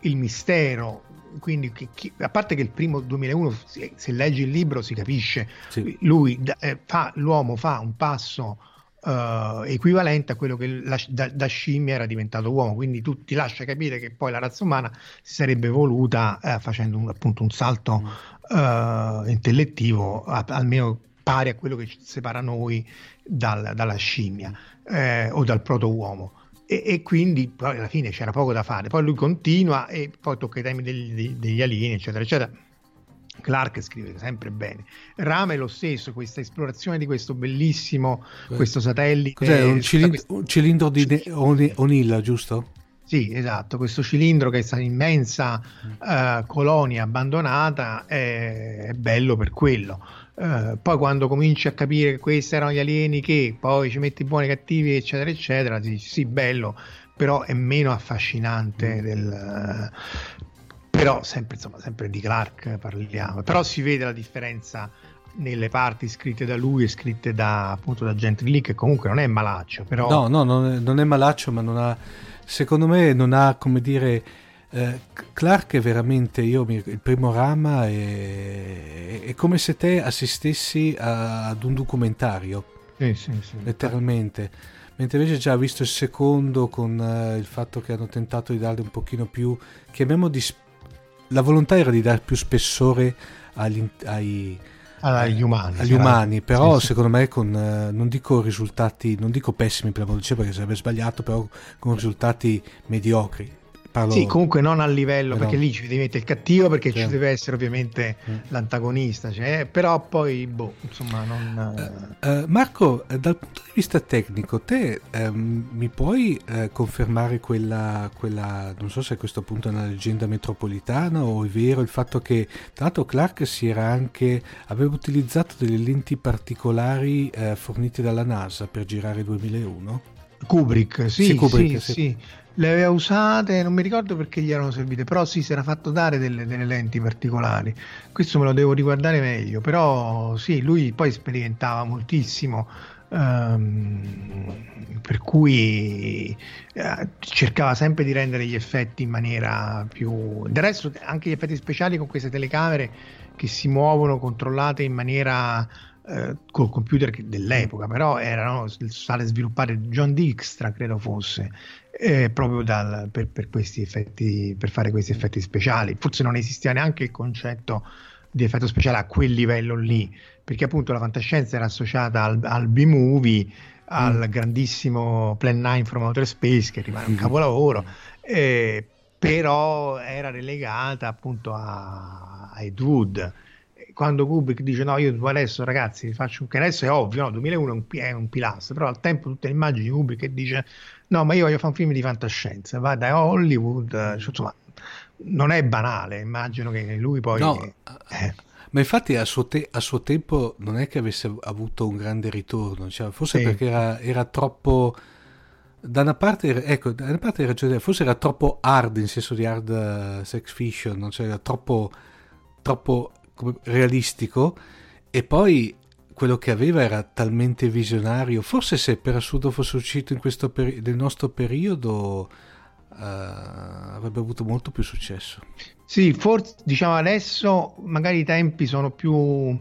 [SPEAKER 3] il mistero. Quindi, che, che, a parte che il primo 2001, se, se leggi il libro, si capisce, sì. lui eh, fa, l'uomo fa un passo uh, equivalente a quello che la, da, da, scimmia era diventato uomo. Quindi tu ti lascia capire che poi la razza umana si sarebbe evoluta uh, facendo un, appunto un salto uh, intellettivo, a, almeno pari a quello che ci separa noi dal, dalla scimmia eh, o dal proto-uomo. E, e, quindi poi alla fine c'era poco da fare. Poi lui continua e poi tocca i temi degli, degli alieni, eccetera, eccetera. Clark scrive sempre bene. Rama è lo stesso, questa esplorazione di questo bellissimo, questo satellite.
[SPEAKER 2] Cos'è? Un cilindro, questa... un cilindro di O'Neill, giusto?
[SPEAKER 3] Sì, esatto, questo cilindro che è questa immensa uh, colonia abbandonata è, è, bello per quello. Uh, poi quando cominci a capire che questi erano gli alieni che poi ci metti buoni cattivi eccetera eccetera, dici sì bello, però è meno affascinante mm. del... Però sempre, insomma, sempre di Clark parliamo, però si vede la differenza nelle parti scritte da lui e scritte da appunto da Gentry Lee che comunque non è malaccio però...
[SPEAKER 2] no no non è, non è malaccio ma non ha secondo me non ha come dire eh, Clark è veramente io il primo rama è, è come se te assistessi a, ad un documentario. Sì, sì, sì, letteralmente. Mentre invece già visto il secondo con uh, il fatto che hanno tentato di darle un pochino più, chiamiamo di... La volontà era di dare più spessore agli, ai,
[SPEAKER 3] agli umani,
[SPEAKER 2] agli umani però sì, secondo me con, uh, non dico risultati, non dico pessimi per la perché sarebbe sbagliato, però con risultati mediocri
[SPEAKER 3] Parlo... Sì, comunque non a livello, però... perché lì ci devi mettere il cattivo perché sì. ci deve essere ovviamente mm. l'antagonista, cioè, però poi, boh, insomma, non...
[SPEAKER 2] Uh, uh, Marco, dal punto di vista tecnico, te um, mi puoi uh, confermare quella, quella, non so se a questo punto è una leggenda metropolitana o è vero il fatto che, tra l'altro Clark si era anche, aveva utilizzato delle lenti particolari fornite dalla NASA per girare 2001?
[SPEAKER 3] Kubrick, sì, sì, Kubrick, sì, sì. sì le aveva usate, non mi ricordo perché gli erano servite, però sì, si era fatto dare delle, delle, lenti particolari. Questo me lo devo riguardare meglio, però sì, lui poi sperimentava moltissimo, ehm, per cui eh, cercava sempre di rendere gli effetti in maniera più... Del resto anche gli effetti speciali con queste telecamere che si muovono controllate in maniera eh, col computer dell'epoca, però erano state sviluppate John Dijkstra, credo fosse, eh, proprio dal, per, per, questi effetti, per fare questi effetti speciali. Forse non esisteva neanche il concetto di effetto speciale a quel livello lì, perché appunto la fantascienza era associata al, al B-movie, al mm. grandissimo Plan 9 from Outer Space, che rimane un mm. capolavoro, eh, però era relegata appunto a, a Ed Wood quando Kubrick dice no io adesso ragazzi faccio un che adesso è ovvio no 2001 è un, è un pilastro però al tempo tutte le immagini di Kubrick che dice no ma io voglio fare un film di fantascienza va da Hollywood cioè, insomma non è banale immagino che lui poi no,
[SPEAKER 2] eh. ma infatti a suo, te- a suo, tempo non è che avesse avuto un grande ritorno cioè, forse sì. perché era, era troppo da una parte, ecco, da una parte ragione, forse era troppo hard in senso di hard uh, sex fiction, cioè era troppo, troppo realistico e poi quello che aveva era talmente visionario. Forse se per assurdo fosse uscito in questo peri- nel nostro periodo uh, avrebbe avuto molto più successo.
[SPEAKER 3] Sì forse diciamo adesso magari i tempi sono più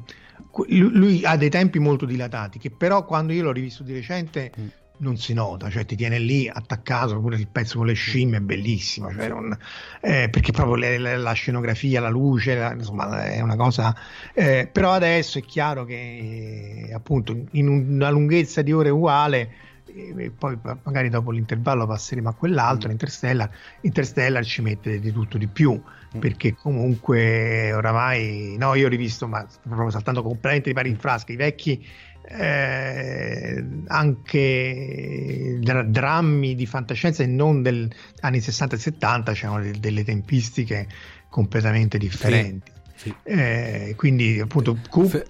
[SPEAKER 3] lui ha dei tempi molto dilatati che però quando io l'ho rivisto di recente mm non si nota, cioè ti tiene lì attaccato, pure il pezzo con le scimmie è bellissimo, cioè non, eh, perché proprio le, le, la scenografia, la luce, la, insomma è una cosa, eh, però adesso è chiaro che appunto in una lunghezza di ore uguale, e poi magari dopo l'intervallo passeremo a quell'altro, mm. Interstellar, Interstellar ci mette di tutto di più, mm. perché comunque oramai, no io ho rivisto, ma proprio saltando completamente i pari in frasca, i vecchi eh, anche dra- drammi di fantascienza e non degli anni 60 e 70 c'erano de- delle tempistiche completamente differenti. Sì, sì. Eh, quindi appunto Coop...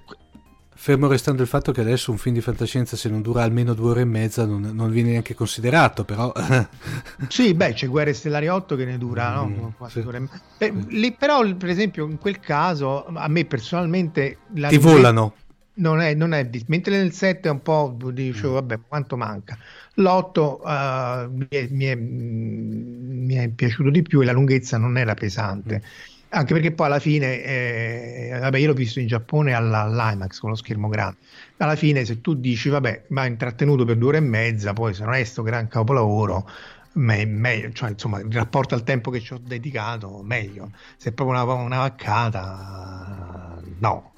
[SPEAKER 2] Fermo restando il fatto che adesso un film di fantascienza se non dura almeno due ore e mezza non, non viene neanche considerato, però...
[SPEAKER 3] sì, beh, c'è Guerre Stellari 8 che ne dura, mm, no? Quasi sì. due ore e mezza. Eh, lì, però, per esempio, in quel caso, a me personalmente...
[SPEAKER 2] Ti volano
[SPEAKER 3] non è, non è mentre nel 7 è un po' dicevo mm. vabbè quanto manca l'8 uh, mi, è, mi, è, mi, è, piaciuto di più e la lunghezza non era pesante. Mm. anche perché poi alla fine eh, vabbè io l'ho visto in Giappone alla, all'IMAX con lo schermo grande. Alla fine se tu dici vabbè ma intrattenuto per due ore e mezza poi se non è sto gran capolavoro meglio, cioè insomma in rapporto al tempo che ci ho dedicato meglio. Se è proprio una, una vaccata no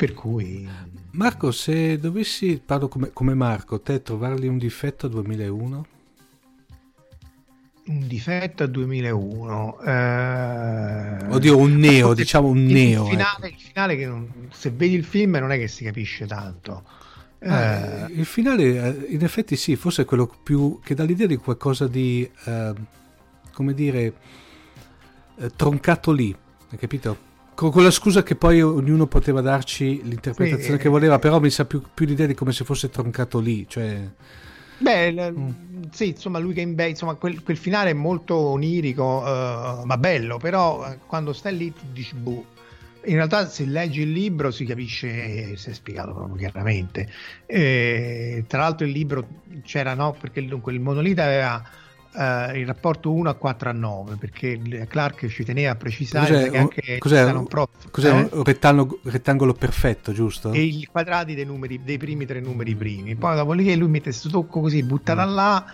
[SPEAKER 3] per cui...
[SPEAKER 2] Marco, se dovessi, parlo come, come Marco, te trovargli un difetto a 2001?
[SPEAKER 3] Un difetto a 2001. Eh...
[SPEAKER 2] Oddio, un neo, diciamo un il, neo.
[SPEAKER 3] Il finale, ecco. il finale che non, se vedi il film non è che si capisce tanto.
[SPEAKER 2] Ah, eh... Il finale, eh, in effetti sì, forse è quello più che dà l'idea di qualcosa di, eh, come dire, eh, troncato lì, hai capito? Con la scusa che poi ognuno poteva darci l'interpretazione sì, che voleva, però mi sa più, più, l'idea di come se fosse troncato lì. Cioè...
[SPEAKER 3] Beh, mm. sì, insomma, lui che in be- insomma, quel, quel, finale è molto onirico, uh, ma bello, però uh, quando stai lì tu dici, boh. In realtà, se leggi il libro si capisce, si è spiegato proprio chiaramente. E, tra l'altro, il libro c'era, no? Perché dunque il monolite aveva Uh, il rapporto 1 a 4 a 9 perché Clark ci teneva a precisare
[SPEAKER 2] cos'è,
[SPEAKER 3] che anche
[SPEAKER 2] cos'è, un, prof, cos'è eh? un rettangolo, rettangolo, perfetto giusto?
[SPEAKER 3] e i quadrati dei, numeri, dei primi tre numeri primi poi dopodiché lui mette questo tocco così buttata mm. là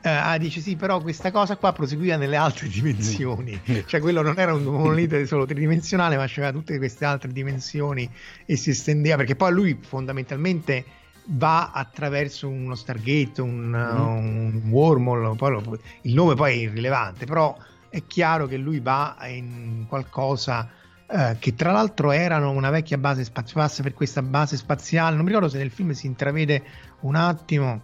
[SPEAKER 3] eh, ah, dice sì, però questa cosa qua proseguiva nelle altre dimensioni, mm. cioè quello non era un monolite solo tridimensionale, ma c'era tutte queste altre dimensioni e si estendeva perché poi lui fondamentalmente va attraverso uno Stargate, un, mm. un wormhole, lo, il nome poi è irrilevante, però è chiaro che lui va in qualcosa eh, che tra l'altro erano una vecchia base spaziale per questa base spaziale, non mi ricordo se nel film si intravede un attimo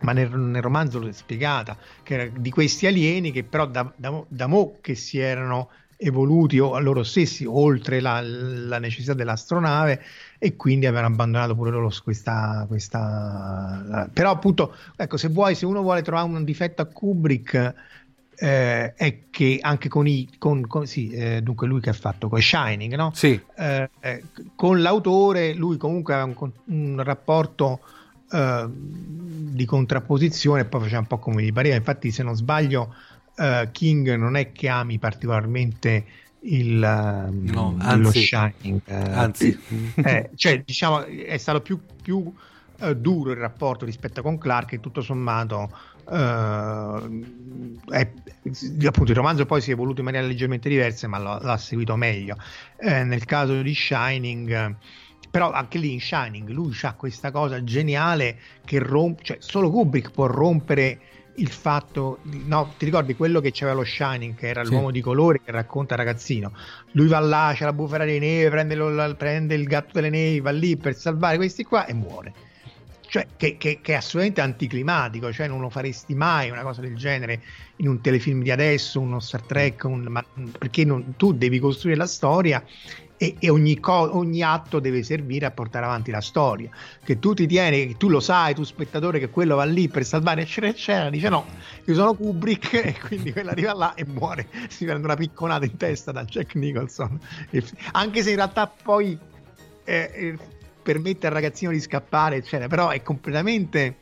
[SPEAKER 3] ma nel, nel, romanzo l'ho spiegata, che era di questi alieni che però da, da, da mo che si erano evoluti o a loro stessi oltre la, la, necessità dell'astronave e quindi avevano abbandonato pure loro questa, questa però appunto ecco se vuoi se uno vuole trovare un difetto a Kubrick eh, è che anche con i con, con sì, eh, dunque lui che ha fatto con Shining no?
[SPEAKER 2] sì.
[SPEAKER 3] Eh, eh con l'autore lui comunque aveva un, un rapporto uh, di contrapposizione, poi faceva un po' come gli pareva. Infatti, se non sbaglio, uh, King non è che ami particolarmente il, no, anzi, lo Shining,
[SPEAKER 2] uh, anzi,
[SPEAKER 3] eh, cioè, diciamo, è stato più, più duro il rapporto rispetto con Clark e tutto sommato Uh, è, appunto il romanzo poi si è evoluto in maniera leggermente diversa ma lo, l'ha seguito meglio. Eh, nel caso di Shining però anche lì in Shining lui ha questa cosa geniale che rompe, cioè solo Kubrick può rompere il fatto, no, ti ricordi quello che c'era lo Shining, che era sì. l'uomo di colore che racconta ragazzino, lui va là, c'è la bufera di neve, prende, lo, prende, il gatto delle nevi, va lì per salvare questi qua e muore. Cioè, che, che, che, è assolutamente anticlimatico, cioè non lo faresti mai una cosa del genere in un telefilm di adesso, uno Star Trek, un, ma, perché non, tu devi costruire la storia e, e ogni, co- ogni, atto deve servire a portare avanti la storia. Che tu ti tieni, tu lo sai, tu spettatore, che quello va lì per salvare eccetera eccetera, dice no, io sono Kubrick e quindi quello arriva là e muore, si prende una picconata in testa da Jack Nicholson, anche se in realtà poi eh, eh, permette al ragazzino di scappare, eccetera, però è completamente...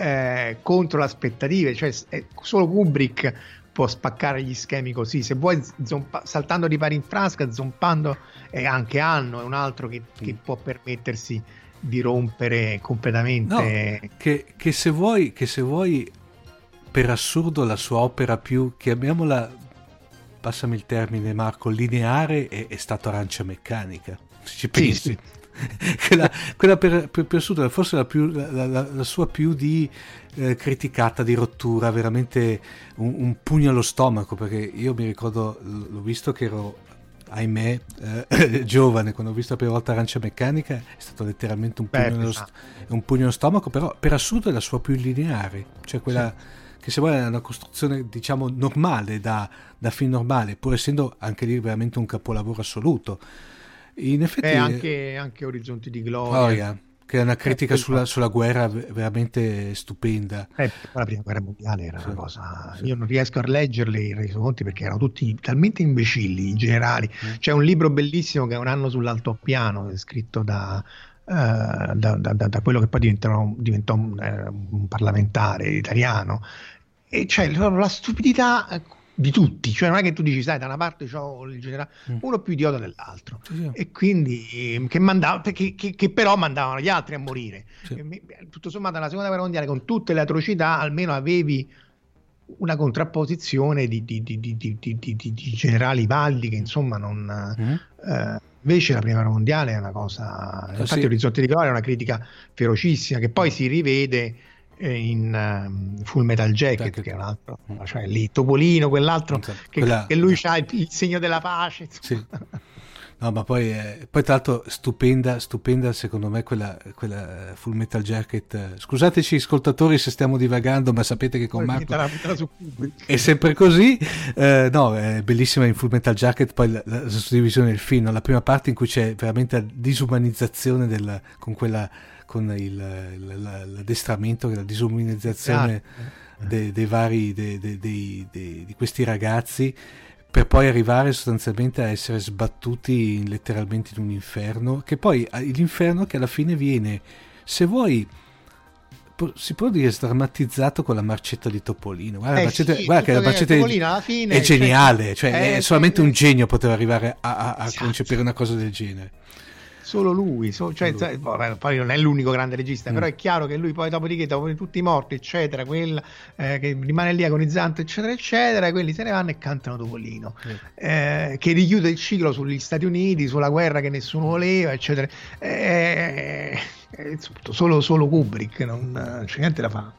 [SPEAKER 3] Eh, contro le aspettative, cioè solo Kubrick può spaccare gli schemi così. Se vuoi, zompa- saltando di pari in frasca, zompando, e anche Anno è un altro che, che può permettersi di rompere completamente.
[SPEAKER 2] No, che, che, se vuoi, che se vuoi, per assurdo, la sua opera più, chiamiamola, passami il termine Marco, lineare è, è stato Arancia Meccanica. Se ci pensi. Sì, sì. quella, quella per, per, per, assurdo, forse la, più, la, la, la sua più di eh, criticata di rottura, veramente un, un, pugno allo stomaco, perché io mi ricordo, l'ho visto che ero, ahimè, eh, giovane, quando ho visto la prima volta Arancia Meccanica, è stato letteralmente un pugno, Beh, nello, un pugno allo stomaco, però per assurdo è la sua più lineare, cioè quella... Sì. Che se vuoi è una costruzione diciamo normale da, da film normale, pur essendo anche lì veramente un capolavoro assoluto. In effetti,
[SPEAKER 3] eh, anche, anche Orizzonti di Gloria. Oh, yeah
[SPEAKER 2] che è una critica eh, sulla, sulla, guerra veramente stupenda.
[SPEAKER 3] Eh, la prima guerra mondiale era sì, una cosa. Sì. Io non riesco a leggerli i resoconti perché erano tutti talmente imbecilli in generale. Mm. C'è un libro bellissimo che è un anno sull'altopiano, scritto da, uh, da, da, da, quello che poi diventò, diventò un, uh, un parlamentare italiano. E cioè la stupidità di tutti, cioè non è che tu dici, sai, da una parte c'ho il generale, mm. uno più idiota dell'altro, sì, sì. e quindi che, mandava, che, che, che, però mandavano gli altri a morire. Sì. tutto sommato, nella seconda guerra mondiale, con tutte le atrocità, almeno avevi una contrapposizione di, di, di, di generali validi che insomma non. Mm. Eh, invece la prima guerra mondiale è una cosa. Infatti, Orizzonte di Gloria è una critica ferocissima che poi si rivede in um, Full Metal Jacket, Jacket, che è un altro, mm. cioè lì Topolino, quell'altro esatto. che, Quella... che, lui ha il, il, segno della pace.
[SPEAKER 2] Sì. No, ma poi, eh, poi, tra l'altro stupenda, stupenda secondo me quella, quella Full Metal Jacket. Scusateci ascoltatori se stiamo divagando, ma sapete che con Marco è sempre così. Eh, no, è bellissima in Full Metal Jacket, poi la, la, la suddivisione del film, la prima parte in cui c'è veramente la disumanizzazione del, con quella con il, l'addestramento e la disumanizzazione esatto. ah. dei, dei vari, dei, dei, di questi ragazzi per poi arrivare sostanzialmente a essere sbattuti letteralmente in un inferno, che poi ah, l'inferno che alla fine viene, se vuoi, si può dire sdrammatizzato con la marcetta di Topolino. Guarda,
[SPEAKER 4] eh
[SPEAKER 2] marcetta,
[SPEAKER 4] sì,
[SPEAKER 2] guarda che la marcetta
[SPEAKER 4] Topolino, alla fine,
[SPEAKER 2] è cioè, geniale,
[SPEAKER 4] cioè,
[SPEAKER 2] cioè
[SPEAKER 4] è,
[SPEAKER 2] è solamente
[SPEAKER 4] eh,
[SPEAKER 2] un genio poteva arrivare a, a, a
[SPEAKER 4] esatto.
[SPEAKER 2] concepire una cosa del genere
[SPEAKER 4] solo lui, so, cioè, lui. Poi, poi non è l'unico grande regista,
[SPEAKER 2] mm.
[SPEAKER 4] però è chiaro che lui poi che, dopo tutti i morti, eccetera, quel eh, che rimane lì agonizzante, eccetera, eccetera, e quelli se ne vanno e cantano Topolino, mm. eh, che richiude il ciclo sugli Stati Uniti, sulla guerra che nessuno voleva, eccetera. Eh, eh, eh, eh solo, solo Kubrick, non c'è niente da fare.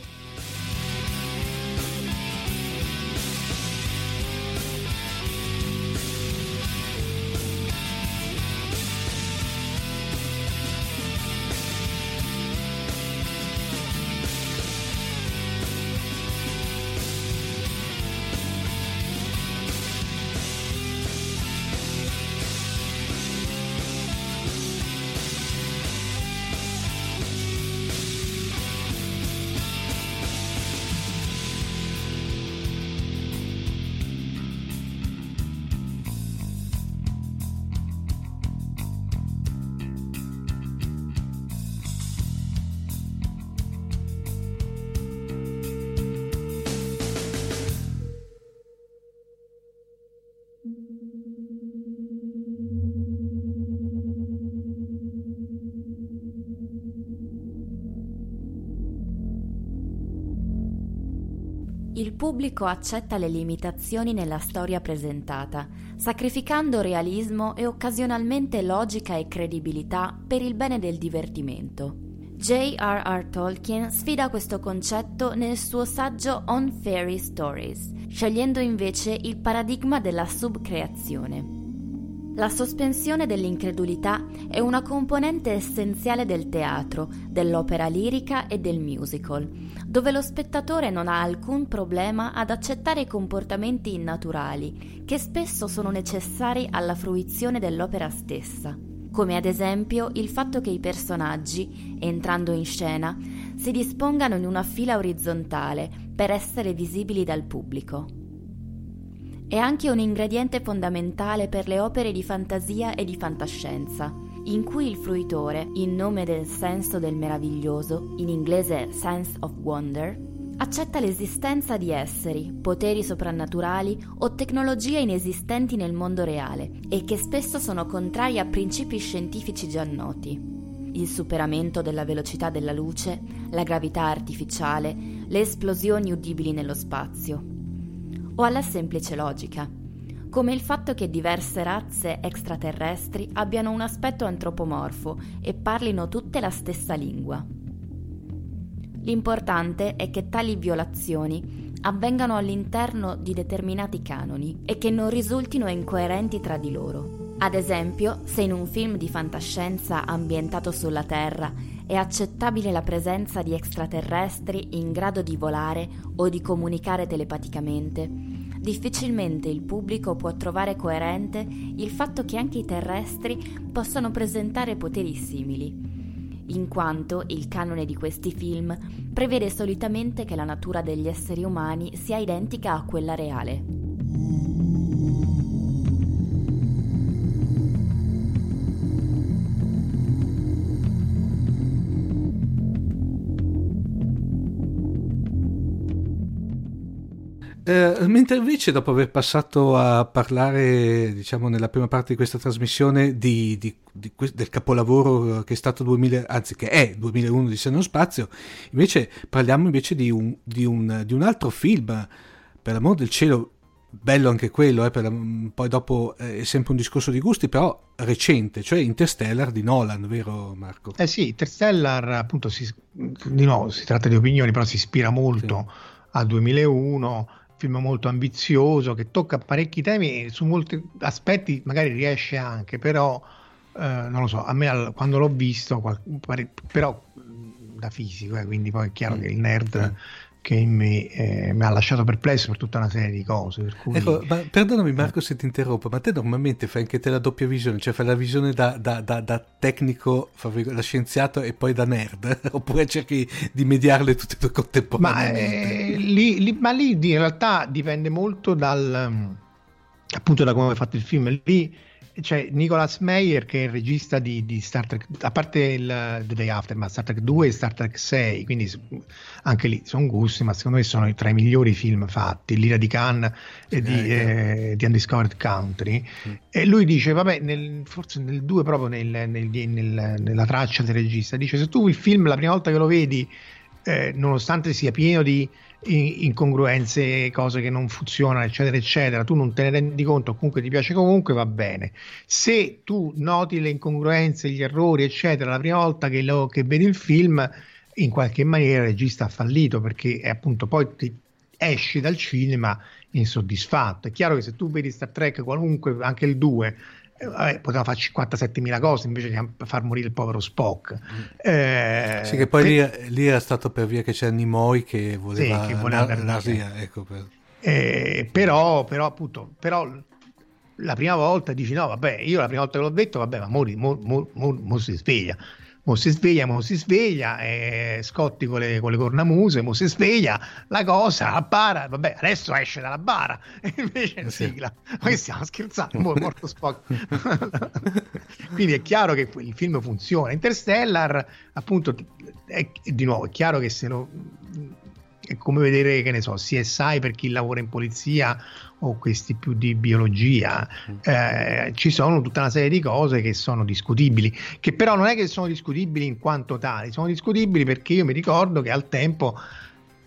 [SPEAKER 1] Il pubblico accetta le limitazioni nella storia presentata, sacrificando realismo e occasionalmente logica e credibilità per il bene del divertimento. J.R.R. Tolkien sfida questo concetto nel suo saggio On Fairy Stories, scegliendo invece il paradigma della subcreazione. La sospensione dell'incredulità è una componente essenziale del teatro, dell'opera lirica e del musical, dove lo spettatore non ha alcun problema ad accettare comportamenti innaturali che spesso sono necessari alla fruizione dell'opera stessa, come ad esempio il fatto che i personaggi, entrando in scena, si dispongano in una fila orizzontale per essere visibili dal pubblico. È anche un ingrediente fondamentale per le opere di fantasia e di fantascienza, in cui il fruitore, in nome del senso del meraviglioso, in inglese sense of wonder, accetta l'esistenza di esseri, poteri soprannaturali o tecnologie inesistenti nel mondo reale e che spesso sono contrari a principi scientifici già noti. Il superamento della velocità della luce, la gravità artificiale, le esplosioni udibili nello spazio o alla semplice logica, come il fatto che diverse razze extraterrestri abbiano un aspetto antropomorfo e parlino tutte la stessa lingua. L'importante è che tali violazioni avvengano all'interno di determinati canoni e che non risultino incoerenti tra di loro. Ad esempio, se in un film di fantascienza ambientato sulla Terra è accettabile la presenza di extraterrestri in grado di volare o di comunicare telepaticamente, difficilmente il pubblico può trovare coerente il fatto che anche i terrestri possano presentare poteri simili, in quanto il canone di questi film prevede solitamente che la natura degli esseri umani sia identica a quella reale.
[SPEAKER 2] Eh, mentre invece dopo aver passato a parlare, diciamo, nella prima parte di questa trasmissione di, di- di del capolavoro che è stato 2000, anzi che è 2001 di Seno Spazio, invece parliamo invece di un, di un- di un altro film, per l'amor del cielo, bello anche quello, eh, per poi dopo eh, è sempre un discorso di gusti, però recente, cioè Interstellar di Nolan, vero Marco?
[SPEAKER 3] Eh sì, Interstellar appunto si, di nuovo si tratta di opinioni, però si ispira molto a 2001, film molto ambizioso che tocca parecchi temi e su molti aspetti magari riesce anche, però eh, non lo so, a me al- quando l'ho visto, qual- pare- però mh, da fisico, eh, quindi poi è chiaro
[SPEAKER 2] Mm.
[SPEAKER 3] che il nerd
[SPEAKER 2] Sì.
[SPEAKER 3] Che me eh, mi ha lasciato perplesso per tutta una serie di cose, per cui...
[SPEAKER 2] Ecco, ma perdonami Marco se ti interrompo, ma te normalmente fai anche te la doppia visione, cioè fai la visione da, da- da- da tecnico, da scienziato e poi da nerd, oppure cerchi di mediarle tutte e due
[SPEAKER 3] Ma,
[SPEAKER 2] contemporaneamente?
[SPEAKER 3] eh, lì, lì- ma lì in realtà dipende molto dal appunto da come è fatto il film. Lì c'è Nicolas Meyer che è il regista di, di Star Trek, a parte il The Day After, ma Star Trek 2 e Star Trek 6, quindi anche lì sono gusti, ma secondo me sono tra i migliori film fatti, l'ira di Khan e di,
[SPEAKER 2] Eh,
[SPEAKER 3] eh, di Undiscovered Country.
[SPEAKER 2] Mm.
[SPEAKER 3] E lui dice, vabbè, nel- forse nel 2 proprio nel- nel- nel- nella traccia del regista, dice se tu il film la prima volta che lo vedi eh, nonostante sia pieno di incongruenze, cose che non funzionano, eccetera, eccetera, tu non te ne rendi conto, comunque ti piace comunque, va bene. Se tu noti le incongruenze, gli errori, eccetera, la prima volta che, lo- che vedi il film, in qualche maniera il regista ha fallito perché appunto poi ti esci dal cinema insoddisfatto. È chiaro che se tu vedi Star Trek qualunque, anche il 2, eh, vabbè, poteva fare 57.000 cose invece di far morire il povero Spock. Eh,
[SPEAKER 2] Sì, che poi
[SPEAKER 3] per-
[SPEAKER 2] lì, lì era stato per via che c'era Nimoy che voleva,
[SPEAKER 3] Sì, che voleva
[SPEAKER 2] la-
[SPEAKER 3] andare
[SPEAKER 2] la
[SPEAKER 3] via,
[SPEAKER 2] ecco, per-
[SPEAKER 3] Eh, però, però, appunto, però la prima volta dici no, vabbè, io la prima volta che l'ho detto, vabbè, ma mori, mo, mo- mo- mo si sveglia. Mo si sveglia, mo si sveglia, eh, Scotti con le, con le cornamuse, mo si sveglia, la cosa, la bara, vabbè, adesso esce dalla bara, e invece
[SPEAKER 2] Sì.
[SPEAKER 3] sigla. Ma che stiamo scherzando? Mo è morto Spock. Quindi è chiaro che il film funziona. Interstellar, appunto, è, di nuovo, è chiaro che se lo è come vedere, che ne so, CSI per chi lavora in polizia o questi più di biologia. Eh, ci sono tutta una serie di cose che sono discutibili, che però non è che sono discutibili in quanto tali, sono discutibili perché io mi ricordo che al tempo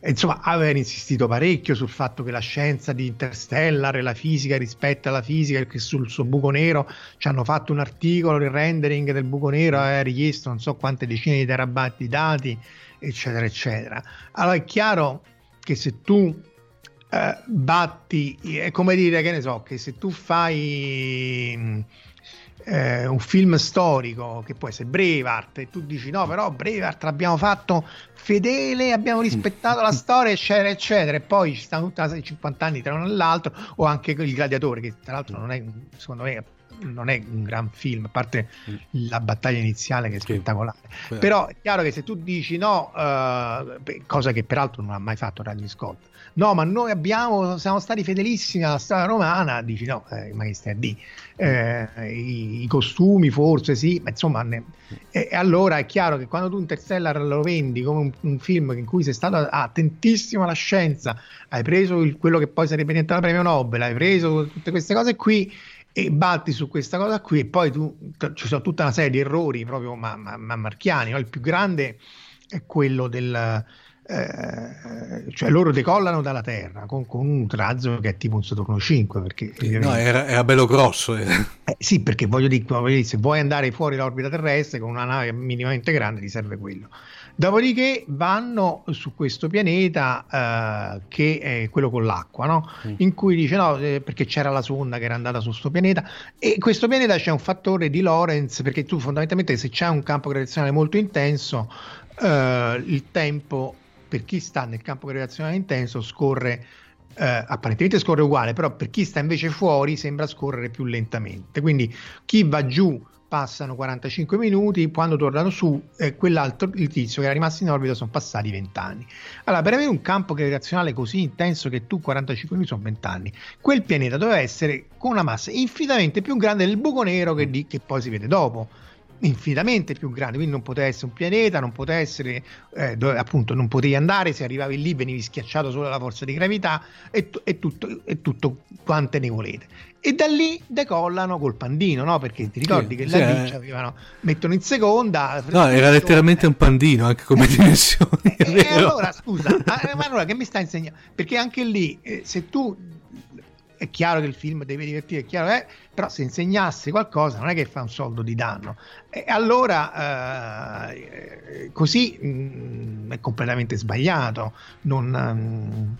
[SPEAKER 3] insomma, aver insistito parecchio sul fatto che la scienza di Interstellar e la fisica rispetto alla fisica, che sul suo buco nero ci hanno fatto un articolo, il rendering del buco nero ha richiesto non so quante decine di terabyte di dati, eccetera, eccetera. Allora è chiaro che se tu eh, batti, è come dire che ne so, che se tu fai mh, eh, un film storico che può essere Braveheart e tu dici no però Braveheart l'abbiamo fatto fedele abbiamo rispettato la storia eccetera eccetera e poi ci stanno tutta serie di 50 anni tra uno e l'altro o anche il gladiatore che tra l'altro non è secondo me non è un gran film a parte la battaglia iniziale che è
[SPEAKER 2] Sì.
[SPEAKER 3] spettacolare.
[SPEAKER 2] Quello-
[SPEAKER 3] però è chiaro che se tu dici no, eh, cosa che peraltro non ha mai fatto Ridley Scott, no, ma noi abbiamo, siamo stati fedelissimi alla storia romana, dici no, eh, ma che stai a di? Eh, i, i costumi forse sì, ma insomma, ne- e, e allora è chiaro che quando tu Interstellar lo vendi come un, un film in cui sei stato attentissimo alla scienza, hai preso il- quello che poi sarebbe diventato premio Nobel, hai preso tutte queste cose qui e batti su questa cosa qui e poi tu, t- ci sono tutta una serie di errori proprio ma, ma- ma marchiani no? il più grande è quello del eh, cioè loro decollano dalla Terra con, con un razzo che è tipo un Saturno 5 perché
[SPEAKER 2] no, era, era bello grosso. eh.
[SPEAKER 3] eh, sì perché voglio dire, voglio dire, se vuoi andare fuori dall'orbita terrestre con una nave minimamente grande ti serve quello dopodiché vanno su questo pianeta eh, che è quello con l'acqua no?
[SPEAKER 2] Mm.
[SPEAKER 3] in cui dice no eh, perché c'era la sonda che era andata su questo pianeta e questo pianeta c'è un fattore di Lorentz perché tu fondamentalmente se c'è un campo gravitazionale molto intenso il tempo per chi sta nel campo gravitazionale intenso scorre eh, apparentemente scorre uguale però per chi sta invece fuori sembra scorrere più lentamente. Quindi chi va giù passano 45 minuti quando tornano su eh, quell'altro il tizio che era rimasto in orbita sono passati 20 anni allora per avere un campo gravitazionale così intenso che tu 45 minuti sono 20 anni quel pianeta doveva essere con una massa infinitamente più grande del buco nero che, di- che poi si vede dopo infinitamente più grande quindi non poteva essere un pianeta non poteva essere eh, dove appunto non potevi andare se arrivavi lì venivi schiacciato solo dalla forza di gravità e, tu- e tutto, e tutto quante ne volete e da lì decollano col pandino no? perché ti ricordi
[SPEAKER 2] Sì,
[SPEAKER 3] che
[SPEAKER 2] sì,
[SPEAKER 3] là lì
[SPEAKER 2] eh.
[SPEAKER 3] avevano mettono in seconda
[SPEAKER 2] No, era letteralmente un pandino anche come dimensioni. è
[SPEAKER 3] e
[SPEAKER 2] vero.
[SPEAKER 3] allora scusa, ma allora che mi sta insegnando? Perché anche lì, eh, se tu è chiaro che il film deve divertire, è chiaro, eh, però se insegnassi qualcosa non è che fa un soldo di danno. E allora eh, così mh, è completamente sbagliato, non, mm,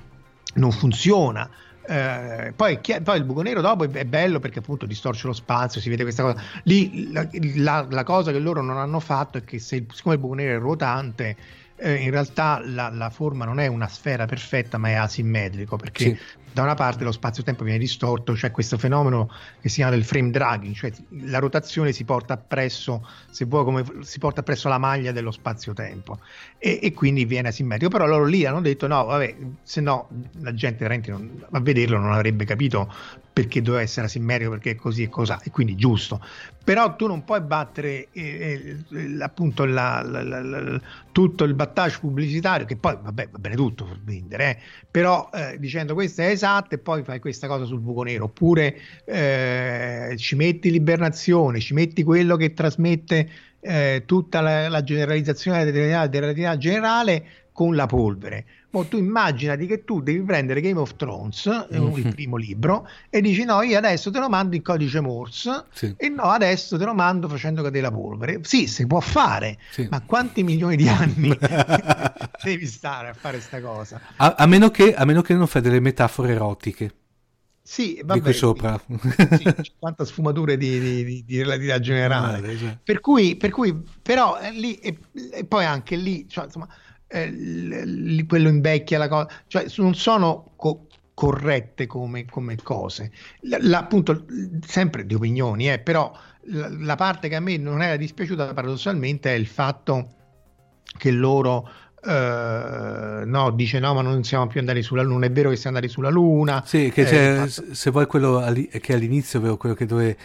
[SPEAKER 3] non funziona. Eh, poi, chi- poi il buco nero dopo è, è bello perché appunto distorce lo spazio, si vede questa cosa. Lì la, la- la cosa che loro non hanno fatto è che se siccome il buco nero è ruotante, eh, in realtà la, la forma non è una sfera perfetta, ma è asimmetrico perché
[SPEAKER 2] Sì.
[SPEAKER 3] Da una parte lo spazio-tempo viene distorto, c'è questo fenomeno che si chiama del frame dragging, cioè la rotazione si porta appresso, se vuoi, come si porta appresso la maglia dello spazio-tempo e, e quindi viene asimmetrico. Però loro lì hanno detto: no, vabbè, se no la gente non- a vederlo non avrebbe capito perché doveva essere asimmetrico, perché così e cos'ha, e quindi giusto. Però tu non puoi battere eh, eh, appunto la- la- la- tutto il battage pubblicitario, che poi vabbè va bene tutto per vendere, eh, però eh, dicendo questa è esatta e poi fai questa cosa sul buco nero, oppure eh, ci metti l'ibernazione, ci metti quello che trasmette eh, tutta la, la generalizzazione della della generale con la polvere. Mo tu immaginati che tu devi prendere Game of Thrones,
[SPEAKER 2] Mhm.
[SPEAKER 3] il primo libro, e dici no, io adesso te lo mando in codice Morse
[SPEAKER 2] Sì.
[SPEAKER 3] e no, adesso te lo mando facendo cadere la polvere. Sì, si può fare,
[SPEAKER 2] Sì.
[SPEAKER 3] ma quanti milioni di anni devi stare a fare sta cosa?
[SPEAKER 2] A, a meno che, a meno che non fai delle metafore erotiche
[SPEAKER 3] Sì,
[SPEAKER 2] di
[SPEAKER 3] vabbè,
[SPEAKER 2] qui sopra.
[SPEAKER 3] sì, 50 sfumature di, di- di- di relatività generale.
[SPEAKER 2] Eh, già.
[SPEAKER 3] Per cui, per cui però eh, lì e, e poi anche lì, cioè, insomma, eh, l- l- quello invecchia la cosa, cioè non sono co- corrette come, come cose. La- la- appunto, l- sempre di opinioni, eh, però la, la parte che a me non era dispiaciuta paradossalmente è il fatto che loro eh, no, dice no, ma non siamo più andati sulla Luna. È vero che siamo andati sulla Luna.
[SPEAKER 2] Sì, che
[SPEAKER 3] Eh,
[SPEAKER 2] se vuoi quello alli- che all'inizio quello che dove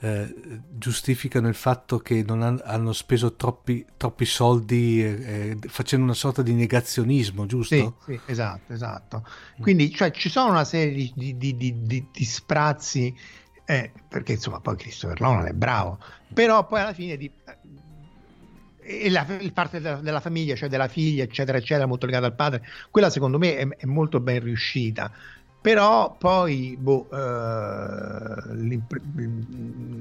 [SPEAKER 2] eh, giustificano il fatto che non han- hanno speso troppi, troppi soldi eh, eh, facendo una sorta di negazionismo, giusto?
[SPEAKER 3] Sì, sì, esatto, esatto. Quindi cioè, ci sono una serie di, di- di- di- sprazzi, eh, perché insomma poi Christopher Nolan è bravo, però poi alla fine di, e la, il parte della, della famiglia, cioè della figlia, eccetera, eccetera, molto legata al padre, quella secondo me è, è molto ben riuscita. Però poi, boh, eh, l'impre-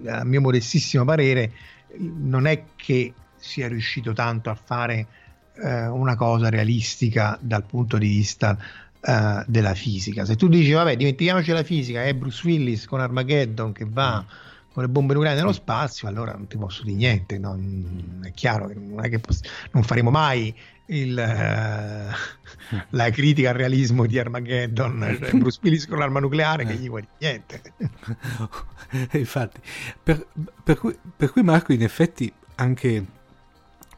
[SPEAKER 3] a mio modestissimo parere, non è che sia riuscito tanto a fare eh, una cosa realistica dal punto di vista eh, della fisica. Se tu dici, vabbè, dimentichiamoci la fisica, è Bruce Willis con Armageddon che va con le bombe nucleari nello spazio, allora non ti posso dire niente. non- è chiaro che non, è che poss- non faremo mai il, eh, la critica al realismo di Armageddon, cioè Bruce Willis con l'arma nucleare che gli vuoi dire niente.
[SPEAKER 2] Infatti, per, per cui, per cui Marco, in effetti, anche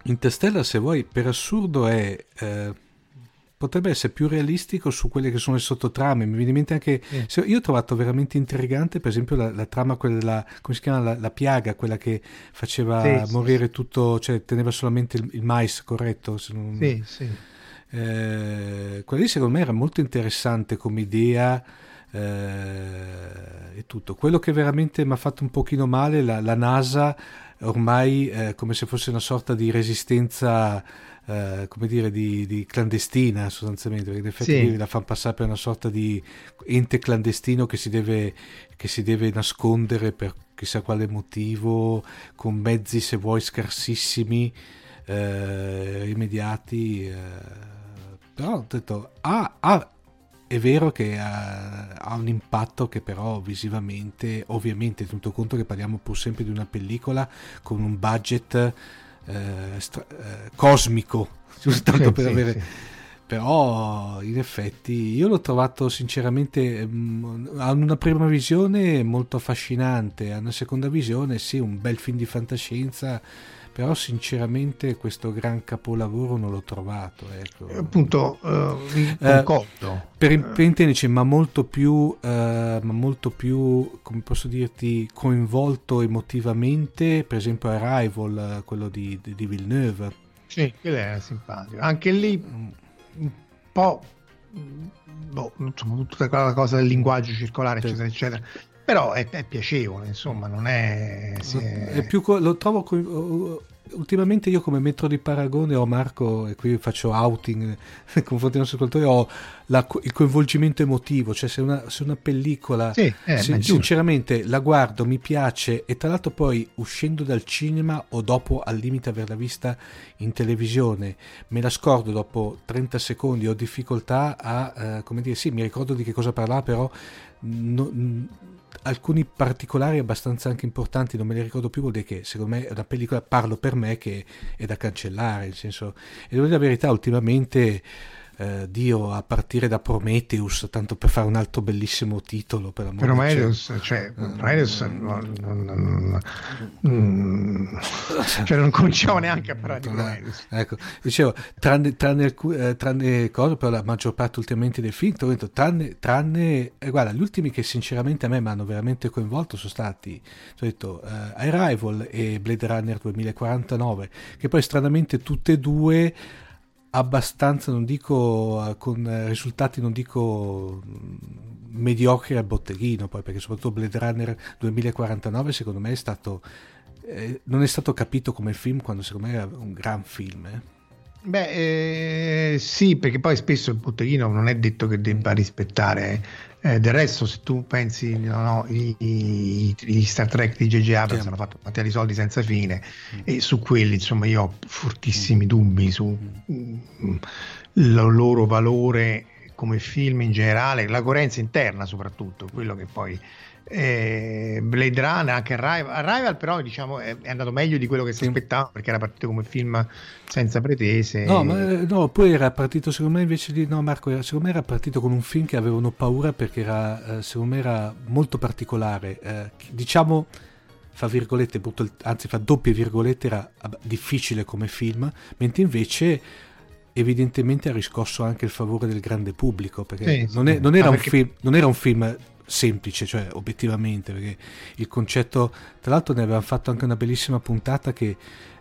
[SPEAKER 2] Interstellar, se vuoi, per assurdo è... eh, potrebbe essere più realistico su quelle che sono le sottotrame. Mi viene in mente anche.
[SPEAKER 3] Sì.
[SPEAKER 2] se- io ho trovato veramente intrigante, per esempio, la, la trama, quella della. come si chiama? La, la piaga, quella che faceva
[SPEAKER 3] Sì, sì,
[SPEAKER 2] morire tutto, cioè teneva solamente il, il mais, corretto? Non-
[SPEAKER 3] Sì, sì.
[SPEAKER 2] eh, quella lì secondo me era molto interessante come idea eh, e tutto. Quello che veramente mi ha fatto un pochino male, la, la NASA ormai eh, come se fosse una sorta di resistenza, eh, come dire, di, di clandestina sostanzialmente, perché in effetti
[SPEAKER 3] Sì.
[SPEAKER 2] la fanno passare per una sorta di ente clandestino che si deve, che si deve nascondere per chissà quale motivo, con mezzi se vuoi scarsissimi eh, immediati. eh, però ho detto, ah, ah, è vero che ha, ha un impatto che però visivamente, ovviamente, tenuto conto che parliamo pur sempre di una pellicola con un budget eh, stra- eh, cosmico, giusto? Tanto
[SPEAKER 3] Sì,
[SPEAKER 2] per avere... Però in effetti io l'ho trovato sinceramente mm, a una prima visione molto affascinante, a una seconda visione sì un bel film di fantascienza, però sinceramente questo gran capolavoro non l'ho trovato. Ecco.
[SPEAKER 3] Appunto, eh,
[SPEAKER 2] Eh,
[SPEAKER 3] concordo.
[SPEAKER 2] Per, per intenderci, ma molto più, eh, ma molto più, come posso dirti, coinvolto emotivamente, per esempio Arrival, eh, quello di, di, di Villeneuve.
[SPEAKER 3] Sì, quello era simpatico. Anche lì un po' boh, insomma, tutta quella cosa del linguaggio circolare, eccetera, eccetera. Però è, è piacevole, insomma, non è. si è-
[SPEAKER 2] più lo trovo co- ultimamente io come metro di paragone ho Marco e qui faccio outing nei confronti dei nostri ascoltatori ho la il coinvolgimento emotivo cioè se una, se una pellicola
[SPEAKER 3] Sì, eh,
[SPEAKER 2] Sin- sinceramente la guardo, mi piace e tra l'altro poi uscendo dal cinema o dopo al limite averla vista in televisione me la scordo dopo 30 secondi ho difficoltà a eh, come dire sì mi ricordo di che cosa parlava però no- alcuni particolari abbastanza anche importanti non me li ricordo più vuol dire che secondo me è una pellicola parlo per me che è da cancellare nel senso e devo dire la verità ultimamente eh, Dio a partire da Prometheus tanto per fare un altro bellissimo titolo per cielo.
[SPEAKER 3] Prometheus, cioè, Prometheus non, non- non- mm, cioè non cominciamo neanche a parlare di Prometheus.
[SPEAKER 2] Ecco, dicevo, tranne, tranne, eh, tranne cose, però la maggior parte ultimamente dei film, detto, tranne, tranne eh, guarda, gli ultimi che sinceramente a me mi hanno veramente coinvolto sono stati, ti ho detto, eh, Arrival e Blade Runner 2049, che poi stranamente tutte e due abbastanza, non dico eh, con eh, risultati, non dico mm, mediocri al botteghino, poi perché soprattutto Blade Runner 2049 secondo me è stato eh, non è stato capito come film quando secondo me era un gran film. eh.
[SPEAKER 3] Beh, eh, sì, perché poi spesso il botteghino non è detto che debba rispettare. Eh, del resto, se tu pensi, no, no, i- Star Trek di J.J. Abrams
[SPEAKER 2] Sì.
[SPEAKER 3] hanno fatto quanti di soldi senza fine, e su quelli, insomma, io ho fortissimi dubbi su mm, il loro valore come film in generale, la coerenza interna soprattutto, quello che poi eh, Blade Runner, anche Arrival, Arrival però diciamo è, è andato meglio di quello che si
[SPEAKER 2] Sì.
[SPEAKER 3] aspettava perché era partito come film senza pretese.
[SPEAKER 2] No, ma eh, no, poi era partito secondo me invece di no, Marco, era, secondo me era partito con un film che avevano paura perché era eh, secondo me era molto particolare. eh, diciamo fa virgolette, butto il- anzi fa doppie virgolette, era difficile come film, mentre invece evidentemente ha riscosso anche il favore del grande pubblico perché
[SPEAKER 3] Sì,
[SPEAKER 2] non,
[SPEAKER 3] sì.
[SPEAKER 2] è- non era
[SPEAKER 3] Ah,
[SPEAKER 2] un
[SPEAKER 3] perché-
[SPEAKER 2] film, non era un film semplice, cioè obiettivamente, perché il concetto, tra l'altro ne avevamo fatto anche una bellissima puntata che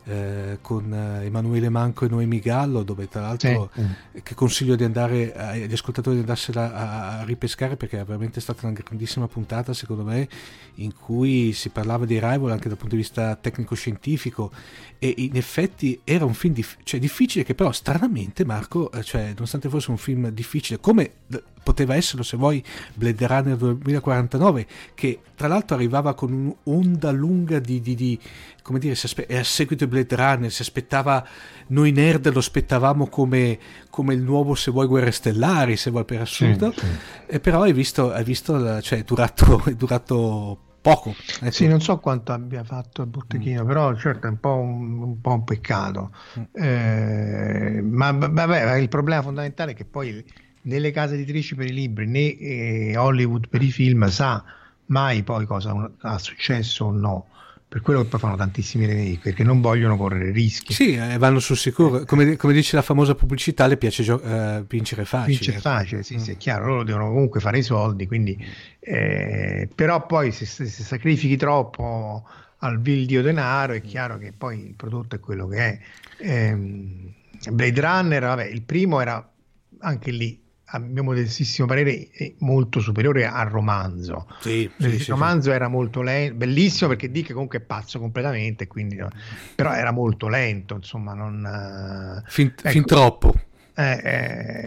[SPEAKER 2] eh, con eh, Emanuele Manco e Noemi Gallo, dove tra l'altro
[SPEAKER 3] Sì.
[SPEAKER 2] che consiglio di andare eh, agli ascoltatori di andarsela a, a ripescare perché è veramente stata una grandissima puntata secondo me in cui si parlava di Rival anche dal punto di vista tecnico-scientifico e in effetti era un film dif- cioè, difficile che però stranamente Marco, eh, cioè, nonostante fosse un film difficile come eh, poteva esserlo se vuoi Blade Runner 2049 che tra l'altro arrivava con un'onda lunga di, di- di- come dire, aspe- e a seguito di Blade Runner si aspettava noi nerd lo aspettavamo come, come il nuovo se vuoi Guerre Stellari se vuoi per assurdo
[SPEAKER 3] Sì, sì.
[SPEAKER 2] e però hai visto, hai visto cioè è durato, è durato poco ecco.
[SPEAKER 3] Sì, non so quanto abbia fatto il botteghino, però certo è un po' un, un po' un peccato.
[SPEAKER 2] Mm.
[SPEAKER 3] Eh, ma vabbè, il problema fondamentale è che poi né le case editrici per i libri né eh, Hollywood per i film sa mai poi cosa ha successo o no. Per quello che poi fanno tantissimi remake, perché non vogliono correre rischi.
[SPEAKER 2] sì, eh, vanno sul sicuro come, come dice la famosa pubblicità le piace gio- eh, vincere facile
[SPEAKER 3] Vince facile, sì,
[SPEAKER 2] Mm.
[SPEAKER 3] sì, è chiaro, loro devono comunque fare i soldi, quindi, eh, però poi se, se- se sacrifichi troppo al vil dio denaro è chiaro che poi il prodotto è quello che è. Ehm, Blade Runner, vabbè, il primo era anche lì, a mio modestissimo parere, è molto superiore al romanzo.
[SPEAKER 2] Sì, sì,
[SPEAKER 3] Il
[SPEAKER 2] sì,
[SPEAKER 3] romanzo era molto lento, bellissimo perché Dick comunque è pazzo completamente, quindi, però era molto lento, insomma, non... eh,
[SPEAKER 2] Fin,
[SPEAKER 3] ecco.
[SPEAKER 2] fin troppo
[SPEAKER 3] eh,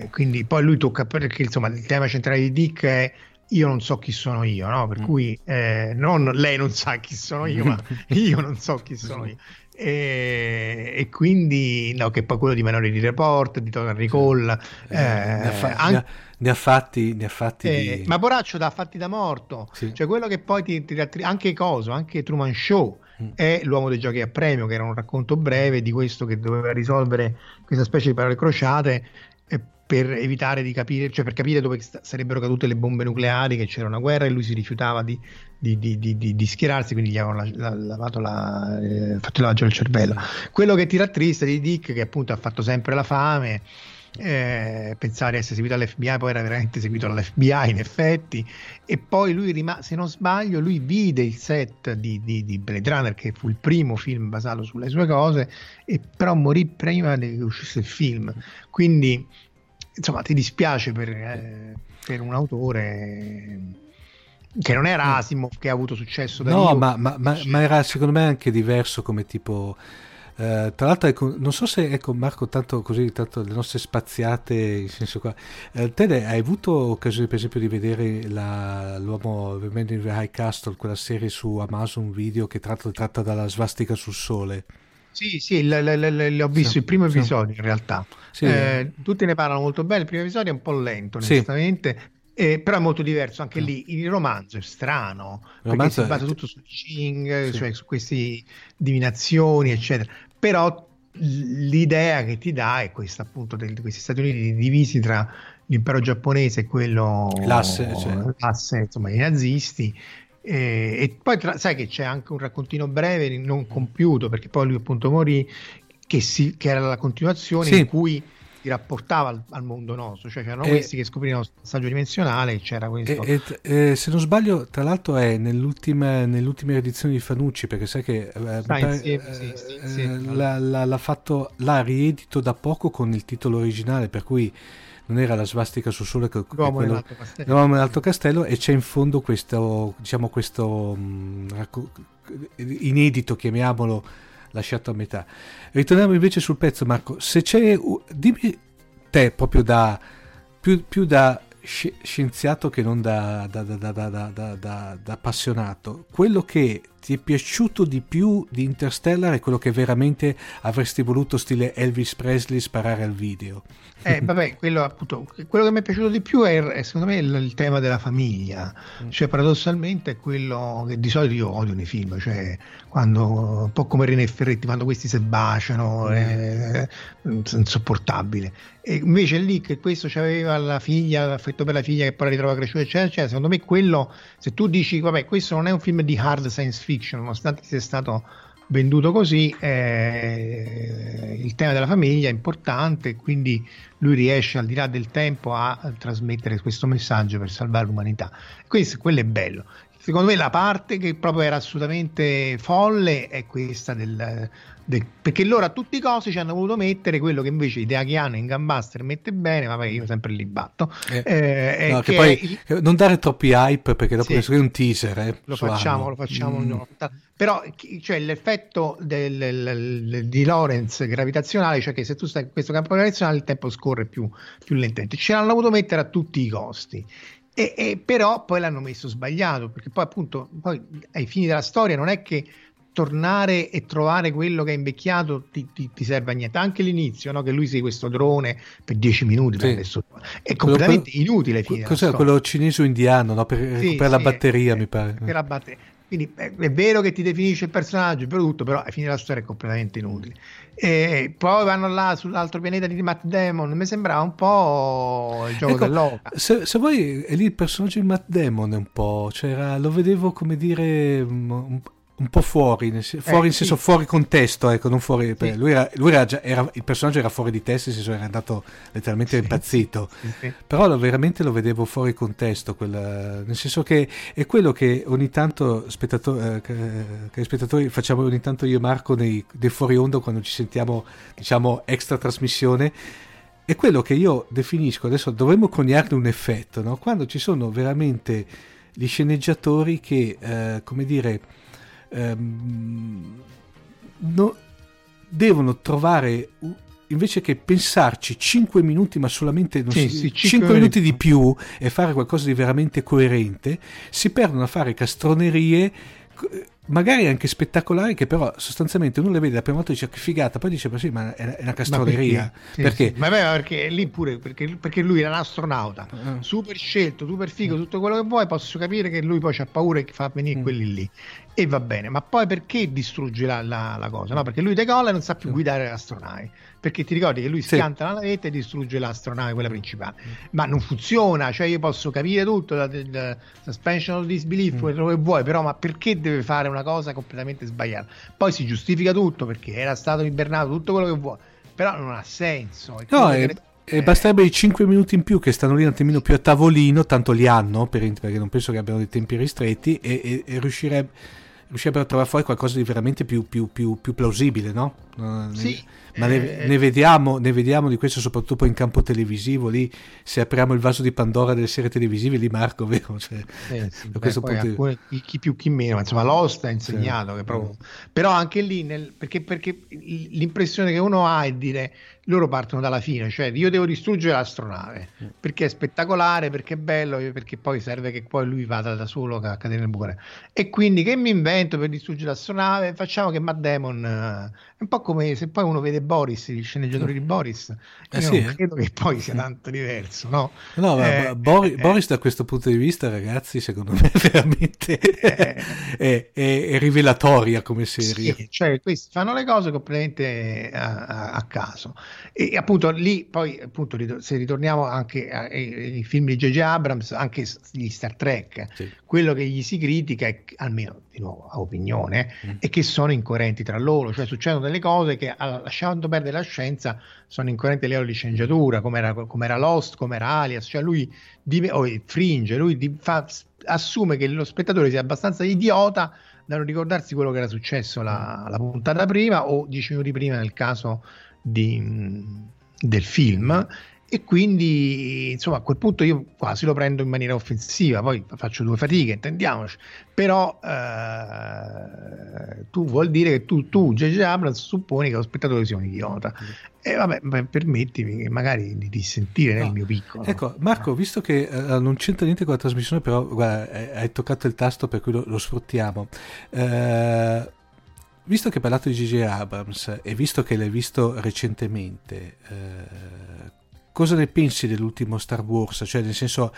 [SPEAKER 3] eh, quindi poi lui tocca perché insomma il tema centrale di Dick è io non so chi sono io, no? Per
[SPEAKER 2] Mm.
[SPEAKER 3] cui eh, non lei non sa chi sono io, ma io non so chi sono io. E, e quindi no, che poi quello di Minority Report, di Total Recall,
[SPEAKER 2] Eh,
[SPEAKER 3] eh,
[SPEAKER 2] ne, ha fa-
[SPEAKER 3] anche-
[SPEAKER 2] ne ha- fatti ne ha fatti
[SPEAKER 3] eh,
[SPEAKER 2] di-
[SPEAKER 3] ma Poraccio da fatti da morto,
[SPEAKER 2] Sì.
[SPEAKER 3] cioè quello che poi ti, ti anche Coso, anche Truman Show
[SPEAKER 2] Mm.
[SPEAKER 3] è l'uomo dei giochi a premio, che era un racconto breve di questo che doveva risolvere questa specie di parole crociate eh, per evitare di capire, cioè per capire dove sarebbero cadute le bombe nucleari, che c'era una guerra e lui si rifiutava di, di- di- di- schierarsi, quindi gli avevano la- la- lavato la, eh, fatto il lavaggio del cervello. Quello che ti rattrista di Dick, che appunto ha fatto sempre la fame, eh, pensare di essere seguito all'FBI, poi era veramente seguito dall'FBI in effetti, e poi lui rimase, se non sbaglio, lui vide il set di, di, di Blade Runner, che fu il primo film basato sulle sue cose, e però morì prima che uscisse il film. Quindi, insomma, ti dispiace per, eh, per un autore che non era Asimov, che ha avuto successo da
[SPEAKER 2] No, ma, ma- ma- ma era secondo me anche diverso come tipo. eh, tra l'altro, ecco, non so se ecco Marco, tanto così, tanto le nostre spaziate, in senso qua. eh, te ne- hai avuto occasione, per esempio, di vedere la, l'uomo Man in the High Castle, quella serie su Amazon Video che tratta, tratta dalla svastica sul sole?
[SPEAKER 3] Sì, sì, l- l- l- l- ho visto
[SPEAKER 2] Sì,
[SPEAKER 3] il primo
[SPEAKER 2] sì.
[SPEAKER 3] episodio in realtà.
[SPEAKER 2] Sì.
[SPEAKER 3] Eh, tutti ne parlano molto bene. Il primo episodio è un po' lento, onestamente, eh, però è molto diverso anche lì. Il romanzo è strano perché
[SPEAKER 2] romanzo
[SPEAKER 3] si
[SPEAKER 2] è-
[SPEAKER 3] basa tutto su Ching, cioè su queste divinazioni, eccetera. Però l'idea che ti dà è questa, appunto, di questi Stati Uniti divisi tra l'impero giapponese e quello
[SPEAKER 2] L'asse, cioè.
[SPEAKER 3] l'asse, insomma, i nazisti. E, e poi tra- sai che c'è anche un raccontino breve non compiuto perché poi lui appunto morì che, si- che era la continuazione
[SPEAKER 2] Sì.
[SPEAKER 3] in cui si rapportava al, al mondo nostro cioè c'erano
[SPEAKER 2] E-
[SPEAKER 3] questi che scoprivano il passaggio dimensionale e c'era questo
[SPEAKER 2] E- e- eh, se non sbaglio, tra l'altro è nell'ultima, nell'ultima edizione di Fanucci, perché sai che eh, mi
[SPEAKER 3] Sta
[SPEAKER 2] pare-
[SPEAKER 3] insieme, sì, sì,
[SPEAKER 2] eh,
[SPEAKER 3] sì.
[SPEAKER 2] eh, l'ha, l'ha- l'ha fatto, l'ha riedito da poco con il titolo originale, per cui non era la svastica sul sole che,
[SPEAKER 3] l'uomo
[SPEAKER 2] quello-. Eravamo nell'alto castello e c'è in fondo questo, diciamo, questo racco- inedito, chiamiamolo, lasciato a metà. Ritorniamo invece sul pezzo, Marco. Se c'è, dimmi te proprio da più, più da sci- scienziato che non da, da, da, da, da, da- da- da- da appassionato, quello che ti è piaciuto di più di Interstellar è quello che veramente avresti voluto stile Elvis Presley sparare al video.
[SPEAKER 3] Eh, vabbè, quello, appunto, quello che mi è piaciuto di più è, è, secondo me il, il tema della famiglia,
[SPEAKER 2] Mm.
[SPEAKER 3] cioè paradossalmente è quello che di solito io odio nei film, cioè quando un po' come René Ferretti, quando questi si baciano,
[SPEAKER 2] Mm.
[SPEAKER 3] è, è insopportabile. E invece lì che questo c'aveva la figlia, l'affetto per la figlia che poi la ritrova cresciuta, eccetera, eccetera, secondo me quello, se tu dici, vabbè, questo non è un film di hard science fiction, nonostante sia stato venduto così, eh, il tema della famiglia è importante, quindi lui riesce al di là del tempo a, trasmettere questo messaggio per salvare l'umanità. Questo, quello è bello. Secondo me la parte che proprio era assolutamente folle è questa del, perché loro a tutti i costi ci hanno voluto mettere quello che invece Ideachiano in Gambaster mette bene, ma io sempre li batto.
[SPEAKER 2] Eh,
[SPEAKER 3] eh,
[SPEAKER 2] No, che
[SPEAKER 3] che
[SPEAKER 2] poi
[SPEAKER 3] è
[SPEAKER 2] eh, non dare troppi hype perché dopo
[SPEAKER 3] Sì.
[SPEAKER 2] è un teaser. eh,
[SPEAKER 3] lo facciamo,
[SPEAKER 2] Anno.
[SPEAKER 3] lo facciamo.
[SPEAKER 2] Mm.
[SPEAKER 3] no. Però cioè, l'effetto del- del- del- di Lorenz gravitazionale, cioè che se tu stai in questo campo gravitazionale il tempo scorre più, più lentamente. Ce l'hanno voluto mettere a tutti i costi. E, e però poi l'hanno messo sbagliato, perché poi appunto poi ai fini della storia non è che tornare e trovare quello che è invecchiato ti, ti- ti serve a niente. Anche l'inizio, no? che lui sei questo drone per 10 minuti,
[SPEAKER 2] Sì.
[SPEAKER 3] per adesso- è completamente
[SPEAKER 2] Quello-
[SPEAKER 3] inutile. della
[SPEAKER 2] Cos'era quello cinese o indiano no? per
[SPEAKER 3] Sì,
[SPEAKER 2] recuperare la
[SPEAKER 3] sì,
[SPEAKER 2] batteria,
[SPEAKER 3] eh,
[SPEAKER 2] mi pare.
[SPEAKER 3] per la batteria. Quindi è, è vero che ti definisce il personaggio, però tutto, però alla fine della storia è completamente inutile. E poi vanno là sull'altro pianeta di Matt Damon, mi sembrava un po' il gioco
[SPEAKER 2] Ecco,
[SPEAKER 3] dell'oca.
[SPEAKER 2] se, se vuoi, è lì il personaggio di Matt Damon è un po', c'era, lo vedevo come dire un, un po' fuori, nel, fuori in
[SPEAKER 3] Eh, sì.
[SPEAKER 2] senso fuori contesto, ecco, non fuori,
[SPEAKER 3] Sì.
[SPEAKER 2] lui, era, lui era già, era- il personaggio era fuori di testa, nel senso era andato letteralmente
[SPEAKER 3] Sì,
[SPEAKER 2] impazzito. Però lo- veramente lo vedevo fuori contesto, quella- nel senso che è quello che ogni tanto spettato- eh, che, che spettatori facciamo ogni tanto io e Marco nei, nei fuori onda quando ci sentiamo diciamo extra trasmissione. È quello che io definisco, adesso dovremmo coniarne un effetto, no? quando ci sono veramente gli sceneggiatori che, eh, come dire, ehm, no- devono trovare invece che pensarci 5 minuti ma solamente
[SPEAKER 3] Sì,
[SPEAKER 2] si-
[SPEAKER 3] sì,
[SPEAKER 2] 5
[SPEAKER 3] cinque
[SPEAKER 2] minuti
[SPEAKER 3] minuti.
[SPEAKER 2] di più e fare qualcosa di veramente coerente si perdono a fare castronerie co- magari anche spettacolari che però sostanzialmente uno le vede la prima volta e dice che figata poi dice ma sì ma è, una castroneria
[SPEAKER 3] Sì,
[SPEAKER 2] perché.
[SPEAKER 3] Ma beh, perché lì pure perché, perché lui era un astronauta
[SPEAKER 2] Eh.
[SPEAKER 3] super scelto, super figo, tutto quello che vuoi. Posso capire che lui poi c'ha paura e che fa venire
[SPEAKER 2] Mm.
[SPEAKER 3] quelli lì e va bene. Ma poi perché distrugge la, la- la cosa? No, perché lui decolla e non sa più
[SPEAKER 2] Sì.
[SPEAKER 3] guidare l'astronave. Perché ti ricordi che lui
[SPEAKER 2] Sì.
[SPEAKER 3] schianta la navetta e distrugge l'astronave, quella principale. Ma non funziona. Cioè, io posso capire tutto, la, la suspension of disbelief,
[SPEAKER 2] Mm.
[SPEAKER 3] quello che vuoi, però, ma perché deve fare una cosa completamente sbagliata? Poi si giustifica tutto perché era stato ibernato, tutto quello che vuoi però non ha senso.
[SPEAKER 2] No,
[SPEAKER 3] quindi
[SPEAKER 2] e,
[SPEAKER 3] deve-
[SPEAKER 2] e
[SPEAKER 3] eh,
[SPEAKER 2] basterebbe i 5 minuti in più che stanno lì un attimino più a tavolino, tanto li hanno, per- perché non penso che abbiano dei tempi ristretti, e, e- e riuscireb- riuscirebbero a trovare fuori qualcosa di veramente più, più- più- più plausibile, no? Ne-
[SPEAKER 3] Sì,
[SPEAKER 2] ma ne,
[SPEAKER 3] eh,
[SPEAKER 2] ne vediamo, ne vediamo di questo soprattutto in campo televisivo, lì se apriamo il vaso di Pandora delle serie televisive, lì Marco, vero? Cioè,
[SPEAKER 3] eh, sì, beh, alcune- chi, più chi meno, ma insomma Lost ha insegnato
[SPEAKER 2] Sì.
[SPEAKER 3] che proprio... Però anche lì, nel- perché, perché l'impressione che uno ha è dire loro partono dalla fine, cioè io devo distruggere l'astronave,
[SPEAKER 2] Mm.
[SPEAKER 3] perché è spettacolare, perché è bello, perché poi serve che poi lui vada da solo a cadere nel buco. E quindi che mi invento per distruggere l'astronave? Facciamo che Matt Damon... è un po' come se poi uno vede Boris, gli sceneggiatori di Boris,
[SPEAKER 2] Eh sì,
[SPEAKER 3] non
[SPEAKER 2] eh.
[SPEAKER 3] credo che poi sia tanto diverso, no?
[SPEAKER 2] No,
[SPEAKER 3] Eh,
[SPEAKER 2] Bori-
[SPEAKER 3] eh,
[SPEAKER 2] Boris da questo punto di vista, ragazzi, secondo me è veramente è, è- è rivelatoria come serie.
[SPEAKER 3] Sì, cioè questi fanno le cose completamente a, a- a caso e appunto lì poi appunto se ritorniamo anche ai, film di J.J. Abrams anche gli Star Trek
[SPEAKER 2] Sì.
[SPEAKER 3] quello che gli si critica è almeno di nuovo a opinione
[SPEAKER 2] Mm.
[SPEAKER 3] è che sono incoerenti tra loro cioè succedono delle cose che lasciando perdere la scienza sono incoerenti a livello di come era, come era Lost come era Alias cioè lui div- o il Fringe lui di- fa- assume che lo spettatore sia abbastanza idiota da non ricordarsi quello che era successo la, la puntata prima o dieci minuti prima nel caso di, del film e quindi insomma a quel punto io quasi lo prendo in maniera offensiva poi faccio due fatiche intendiamoci però eh, tu vuol dire che tu, tu J.J. Abrams supponi che lo spettatore sia un idiota e vabbè permettimi magari di dissentire nel
[SPEAKER 2] No.
[SPEAKER 3] mio piccolo
[SPEAKER 2] Ecco, Marco, visto che eh, non c'entra niente con la trasmissione, però guarda, hai, hai toccato il tasto per cui lo, lo sfruttiamo. Eh, visto che hai parlato di J.J. Abrams e visto che l'hai visto recentemente, eh, cosa ne pensi dell'ultimo Star Wars? Cioè, nel senso,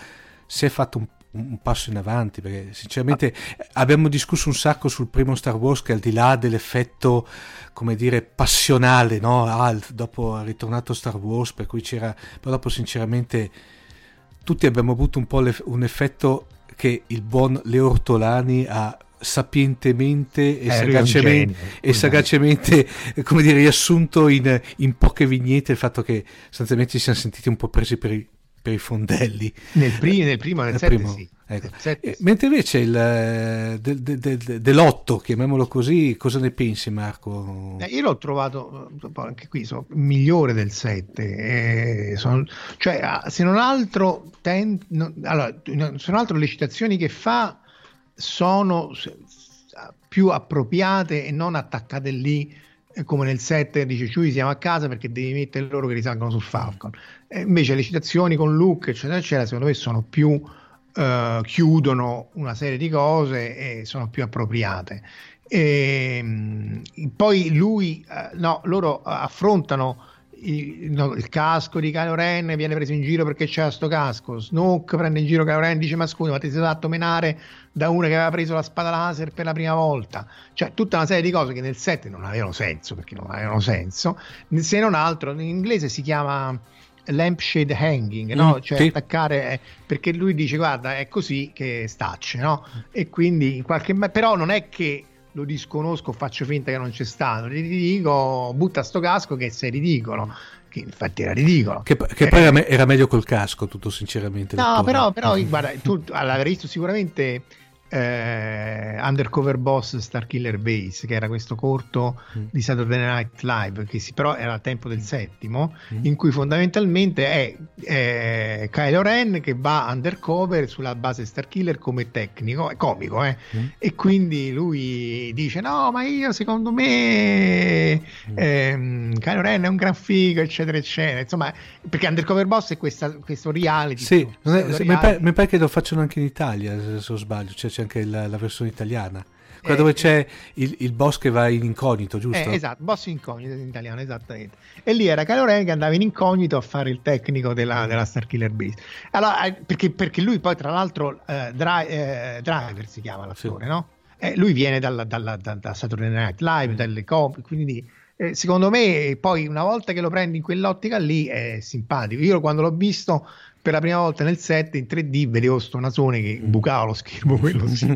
[SPEAKER 2] si è fatto un, un passo in avanti? Perché sinceramente abbiamo discusso un sacco sul primo Star Wars che al di là dell'effetto, come dire, passionale, no? Ah, dopo è ritornato Star Wars, per cui c'era... Però dopo sinceramente tutti abbiamo avuto un po' un effetto che il buon Leo Ortolani ha sapientemente e,
[SPEAKER 3] Eh,
[SPEAKER 2] sagacemente, e sagacemente eh, come dire, riassunto in, in poche vignette il fatto che sostanzialmente ci siamo sentiti un po' presi per i, per i fondelli.
[SPEAKER 3] Nel, pri- nel primo, nel
[SPEAKER 2] Nel
[SPEAKER 3] 7
[SPEAKER 2] primo,
[SPEAKER 3] sì.
[SPEAKER 2] ecco.
[SPEAKER 3] Nel sette
[SPEAKER 2] Eh,
[SPEAKER 3] sì.
[SPEAKER 2] mentre invece il, eh, del, del- del- dell'otto, chiamiamolo così, cosa ne pensi Marco?
[SPEAKER 3] Eh, io l'ho trovato eh, anche qui so, migliore del 7 cioè ah, se non altro ten- no, allora, se non altro le citazioni che fa sono più appropriate e non attaccate lì eh, come nel 7 dice Ciui siamo a casa perché devi mettere loro che risalgono sul Falcon Eh, invece le citazioni con Luke eccetera eccetera secondo me sono più eh, chiudono una serie di cose e sono più appropriate e, mh, poi lui, eh, no, loro affrontano il, no, il casco di Kylo Ren, viene preso in giro perché c'era sto casco. Snoke prende in giro Kylo Ren e dice: Ma scusa, ma ti sei fatto menare da uno che aveva preso la spada laser per la prima volta. Cioè, tutta una serie di cose che nel 7 non avevano senso perché non avevano senso. Se non altro, in inglese si chiama lampshade hanging, no?
[SPEAKER 2] Mm,
[SPEAKER 3] cioè
[SPEAKER 2] sì.
[SPEAKER 3] attaccare eh, perché lui dice guarda è così che stacce no? e quindi in qualche ma- però non è che lo disconosco faccio finta che non c'è stato gli dico butta sto casco che sei ridicolo che infatti era ridicolo
[SPEAKER 2] Che, che
[SPEAKER 3] Eh,
[SPEAKER 2] poi era, me- era meglio col casco, tutto sinceramente.
[SPEAKER 3] No, però, però guarda, tu avrei visto sicuramente eh, Undercover Boss Starkiller Base, che era questo corto
[SPEAKER 2] Mm.
[SPEAKER 3] di Saturday Night Live, che si, però era al tempo del settimo,
[SPEAKER 2] Mm.
[SPEAKER 3] in cui fondamentalmente è eh, Kylo Ren che va undercover sulla base Starkiller come tecnico, è comico, eh,
[SPEAKER 2] Mm.
[SPEAKER 3] e quindi lui dice no ma io secondo me ehm, Kylo Ren è un gran figo eccetera eccetera insomma perché Undercover Boss è questa, questo reality
[SPEAKER 2] Sì, è- mi, pare, mi pare che lo facciano anche in Italia, se se non sbaglio, cioè, c'è anche la, la versione italiana. Quella
[SPEAKER 3] Eh,
[SPEAKER 2] dove c'è il, il boss che va in incognito, giusto?
[SPEAKER 3] Eh, esatto, boss incognito in italiano, esattamente. E lì era Kylo Ren che andava in incognito a fare il tecnico della, della Starkiller Base. Allora, eh, perché, perché lui poi, tra l'altro, eh, eh, Driver si chiama l'attore,
[SPEAKER 2] Sì.
[SPEAKER 3] no? Eh, lui viene dalla, dalla, da, da Saturday Night Live, dalle copie, quindi eh, secondo me poi una volta che lo prendi in quell'ottica lì è simpatico. Io quando l'ho visto per la prima volta nel set in 3D vedevo sto nasone che bucava lo schermo, quello sì.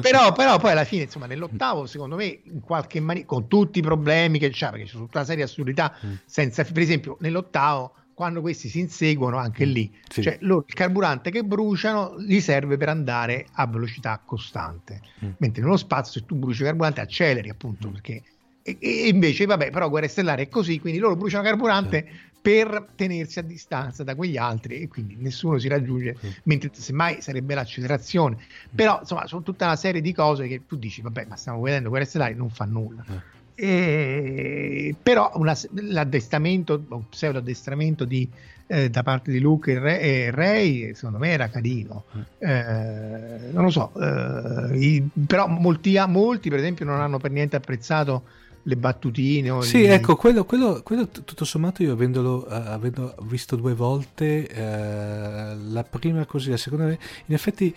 [SPEAKER 3] però, però poi alla fine, insomma, nell'ottavo, secondo me, in qualche maniera, con tutti i problemi che c'ha, perché c'è tutta una serie di assurdità,
[SPEAKER 2] Mm.
[SPEAKER 3] senza, per esempio, nell'ottavo, quando questi si inseguono, anche lì,
[SPEAKER 2] Sì.
[SPEAKER 3] cioè loro il carburante che bruciano gli serve per andare a velocità costante,
[SPEAKER 2] Mm.
[SPEAKER 3] mentre nello spazio, se tu bruci carburante, acceleri appunto perché. E, e invece, vabbè, però Guerra Stellare è così, quindi loro bruciano carburante per tenersi a distanza da quegli altri e quindi nessuno si raggiunge,
[SPEAKER 2] Mm.
[SPEAKER 3] mentre semmai sarebbe l'accelerazione. Però, insomma, sono tutta una serie di cose che tu dici, vabbè, ma stiamo vedendo Guerra Stellare, non fa nulla. E- però una- l'addestramento, un pseudo addestramento di, eh, da parte di Luke e Re- e Ray, secondo me era carino. Eh, non lo so, eh, i- però molti, molti, per esempio, non hanno per niente apprezzato le battutine. o
[SPEAKER 2] Sì,
[SPEAKER 3] gli-
[SPEAKER 2] ecco, quello, quello- quello tutto sommato io avendolo eh, avendo visto due volte, eh, la prima così, la seconda, in effetti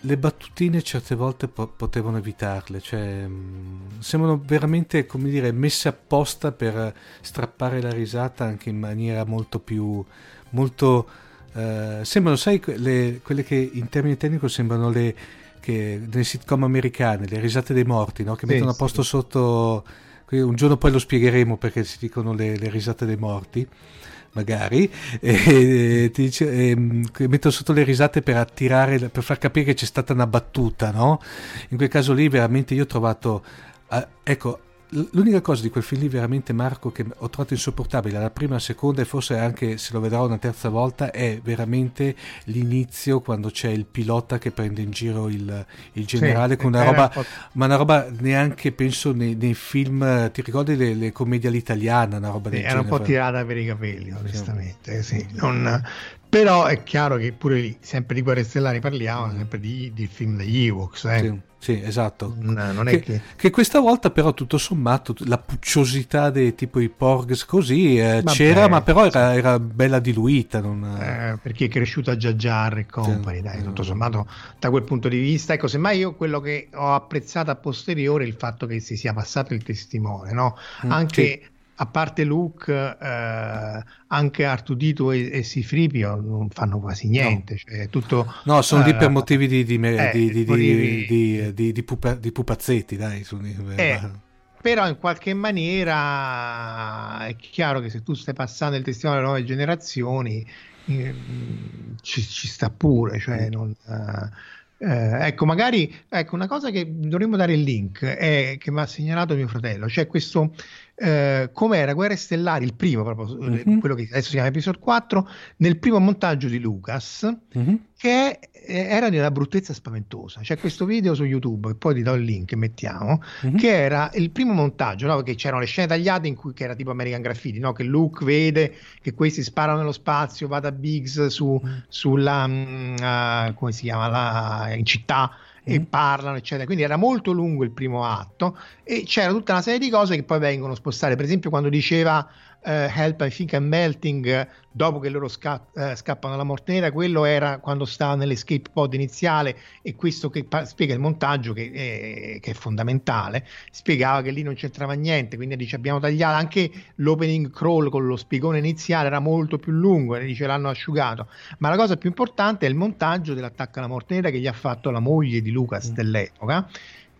[SPEAKER 2] le battutine certe volte po- potevano evitarle, cioè mh, sembrano veramente, come dire, messe apposta per strappare la risata anche in maniera molto più, molto, eh, sembrano, sai, le- quelle che in termini tecnici sembrano le, che nelle sitcom americane, le risate dei morti, no? che
[SPEAKER 3] Sì,
[SPEAKER 2] mettono a
[SPEAKER 3] sì.
[SPEAKER 2] posto sotto qui un giorno poi lo spiegheremo perché si dicono le, le risate dei morti, magari, e, ti dice, ehm, che mettono sotto le risate per attirare, per far capire che c'è stata una battuta, no? In quel caso lì veramente io ho trovato, ah, ecco, l'unica cosa di quel film lì veramente Marco che ho trovato insopportabile, la prima, la seconda e forse anche se lo vedrò una terza volta è veramente l'inizio quando c'è il pilota che prende in giro il, il generale
[SPEAKER 3] Sì,
[SPEAKER 2] con una
[SPEAKER 3] era
[SPEAKER 2] roba
[SPEAKER 3] un
[SPEAKER 2] ma una roba neanche penso nei, nei film, eh, ti ricordi le, le commedie all'italiana, una roba
[SPEAKER 3] Sì,
[SPEAKER 2] del
[SPEAKER 3] era un po'
[SPEAKER 2] genere?
[SPEAKER 3] tirata per i capelli, onestamente. Sì. Non- Però è chiaro che pure lì, sempre di Guerre Stellari parliamo, sempre di, di film degli Ewoks. eh.
[SPEAKER 2] Sì, sì, esatto.
[SPEAKER 3] Non, non è
[SPEAKER 2] Che,
[SPEAKER 3] che...
[SPEAKER 2] che questa volta però tutto sommato la pucciosità dei tipo i Porgs così eh, c'era ma però era, era bella diluita non...
[SPEAKER 3] eh, perché è cresciuto a Jar e company,
[SPEAKER 2] Sì.
[SPEAKER 3] dai, tutto sommato da quel punto di vista. Ecco, semmai io quello che ho apprezzato a posteriore è il fatto che si sia passato il testimone, no?
[SPEAKER 2] Mm,
[SPEAKER 3] Anche a parte Luke, eh, anche Artudito e, e Sifripio non fanno quasi niente. Cioè, è tutto,
[SPEAKER 2] No, sono lì
[SPEAKER 3] eh,
[SPEAKER 2] per motivi di,
[SPEAKER 3] eh,
[SPEAKER 2] pupa- pupazzetti, dai. sono-
[SPEAKER 3] Eh, però in qualche maniera è chiaro che se tu stai passando il testimone alle nuove generazioni ehm, ci, ci sta pure, cioè non, eh, eh, ecco, magari ecco, una cosa che dovremmo dare il link è che mi ha segnalato mio fratello, cioè questo eh, com'era Guerre Stellari, il primo proprio,
[SPEAKER 2] Mhm.
[SPEAKER 3] quello che adesso si chiama Episode 4, nel primo montaggio di Lucas,
[SPEAKER 2] Mhm.
[SPEAKER 3] che eh, era di una bruttezza spaventosa. C'è questo video su YouTube, che poi ti do il link mettiamo,
[SPEAKER 2] Mhm.
[SPEAKER 3] che era il primo montaggio, no? Perché c'erano le scene tagliate in cui era tipo American Graffiti, no? Che Luke vede che questi sparano nello spazio, va da Biggs su,
[SPEAKER 2] Mm.
[SPEAKER 3] sulla, ah, come si chiama, la, in città e
[SPEAKER 2] Mm.
[SPEAKER 3] parlano, eccetera. Quindi era molto lungo il primo atto e c'era tutta una serie di cose che poi vengono spostate. Per esempio, quando diceva eh, Help, I think I'm melting, eh, dopo che loro sca- eh, scappano dalla morte nera, quello era quando stava nell'escape pod iniziale e questo che pa- spiega il montaggio che, eh, che è fondamentale, spiegava che lì non c'entrava niente, quindi dice abbiamo tagliato anche l'opening crawl con lo spiegone iniziale era molto più lungo e dice l'hanno asciugato, ma la cosa più importante è il montaggio dell'attacco alla morte nera che gli ha fatto la moglie di Lucas
[SPEAKER 2] Mm.
[SPEAKER 3] dell'epoca,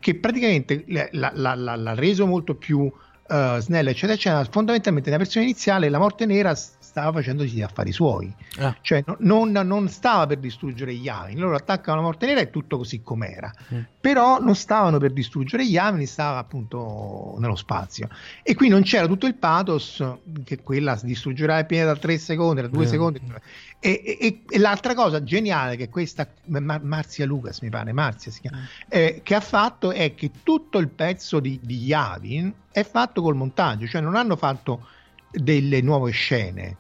[SPEAKER 3] che praticamente l'ha reso molto più eh, snello, eccetera, eccetera. Fondamentalmente nella versione iniziale la morte nera stava facendosi gli affari suoi,
[SPEAKER 2] Ah.
[SPEAKER 3] cioè no- non, non stava per distruggere gli Yavin. Loro attaccano la morte nera e tutto così com'era,
[SPEAKER 2] Mm.
[SPEAKER 3] però non stavano per distruggere gli Yavin, stava appunto nello spazio. E qui non c'era tutto il pathos che quella distruggerà il pianeta da 3 secondi, da 2
[SPEAKER 2] Eh.
[SPEAKER 3] secondi. E, e- e- l'altra cosa geniale che questa Ma- Marzia Lucas, mi pare, Marzia si chiama, eh, che ha fatto è che tutto il pezzo di, di Yavin è fatto col montaggio, cioè non hanno fatto delle nuove scene.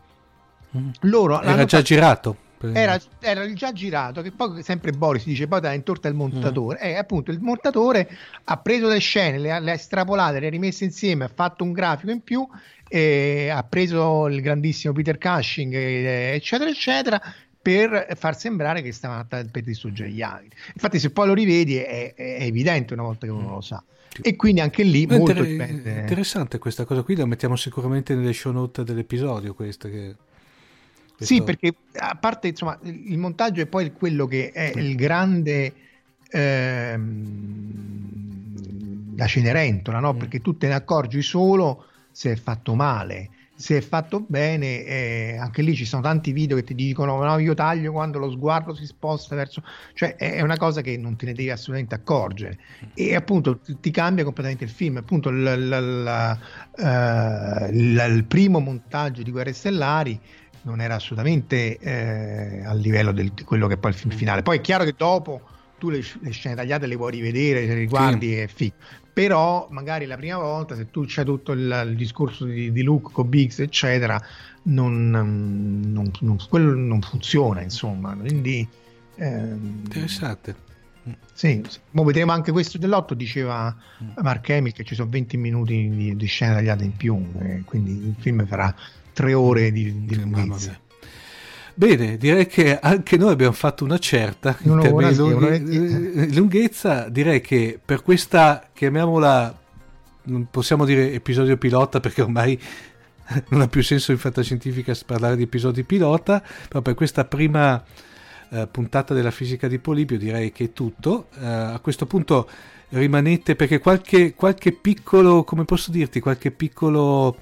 [SPEAKER 2] Mhm.
[SPEAKER 3] Loro
[SPEAKER 2] Era già
[SPEAKER 3] fatto-
[SPEAKER 2] girato.
[SPEAKER 3] era, era già girato, che poi sempre Boris dice poi te la intorta il montatore. E appunto il montatore ha preso le scene, le ha, le ha estrapolate, le ha rimesse insieme, ha fatto un grafico in più, e ha preso il grandissimo Peter Cushing, eh, eccetera, eccetera, per far sembrare che stavano atta- per distruggere gli avi. Infatti, se poi lo rivedi è, è evidente una volta che uno lo sa. E quindi anche lì
[SPEAKER 2] È
[SPEAKER 3] molto
[SPEAKER 2] inter-
[SPEAKER 3] dipende.
[SPEAKER 2] interessante questa cosa qui, la mettiamo sicuramente nelle show note dell'episodio. Questa che...
[SPEAKER 3] Sì, perché a parte insomma il montaggio è poi quello che è il grande ehm, la Cenerentola, no?
[SPEAKER 2] Mm.
[SPEAKER 3] Perché tu te ne accorgi solo se è fatto male. Se è fatto bene, eh, anche lì ci sono tanti video che ti dicono: No, io taglio quando lo sguardo si sposta verso, cioè è una cosa che non te ne devi assolutamente accorgere. E appunto ti, cambia completamente il film. Appunto, il, il- il- il- il primo montaggio di Guerre Stellari non era assolutamente eh, al livello del- di quello che è poi il film finale. Poi è chiaro che dopo tu le, le scene tagliate le vuoi rivedere, le riguardi e figo. Però magari la prima volta, se tu c'è tutto il, il discorso di, di Luke con Biggs, eccetera, non, non- non- quello non funziona, insomma. Quindi ehm,
[SPEAKER 2] Interessante.
[SPEAKER 3] sì, sì. Mo vedremo anche questo dell'otto, diceva
[SPEAKER 2] Mm.
[SPEAKER 3] Mark Hamill che ci sono 20 minuti di, di scena tagliata in più, eh, quindi il film farà tre ore di, di lunghezza.
[SPEAKER 2] Bene, direi che anche noi abbiamo fatto una certa in termini di lunghe-
[SPEAKER 3] un'ora
[SPEAKER 2] eh, lunghezza. Direi che per questa, chiamiamola, non possiamo dire episodio pilota perché ormai non ha più senso in fantascientifica parlare di episodi pilota, però per questa prima eh, puntata della fisica di Polibio direi che è tutto. Eh, a questo punto rimanete perché qualche, qualche piccolo, come posso dirti, qualche piccolo...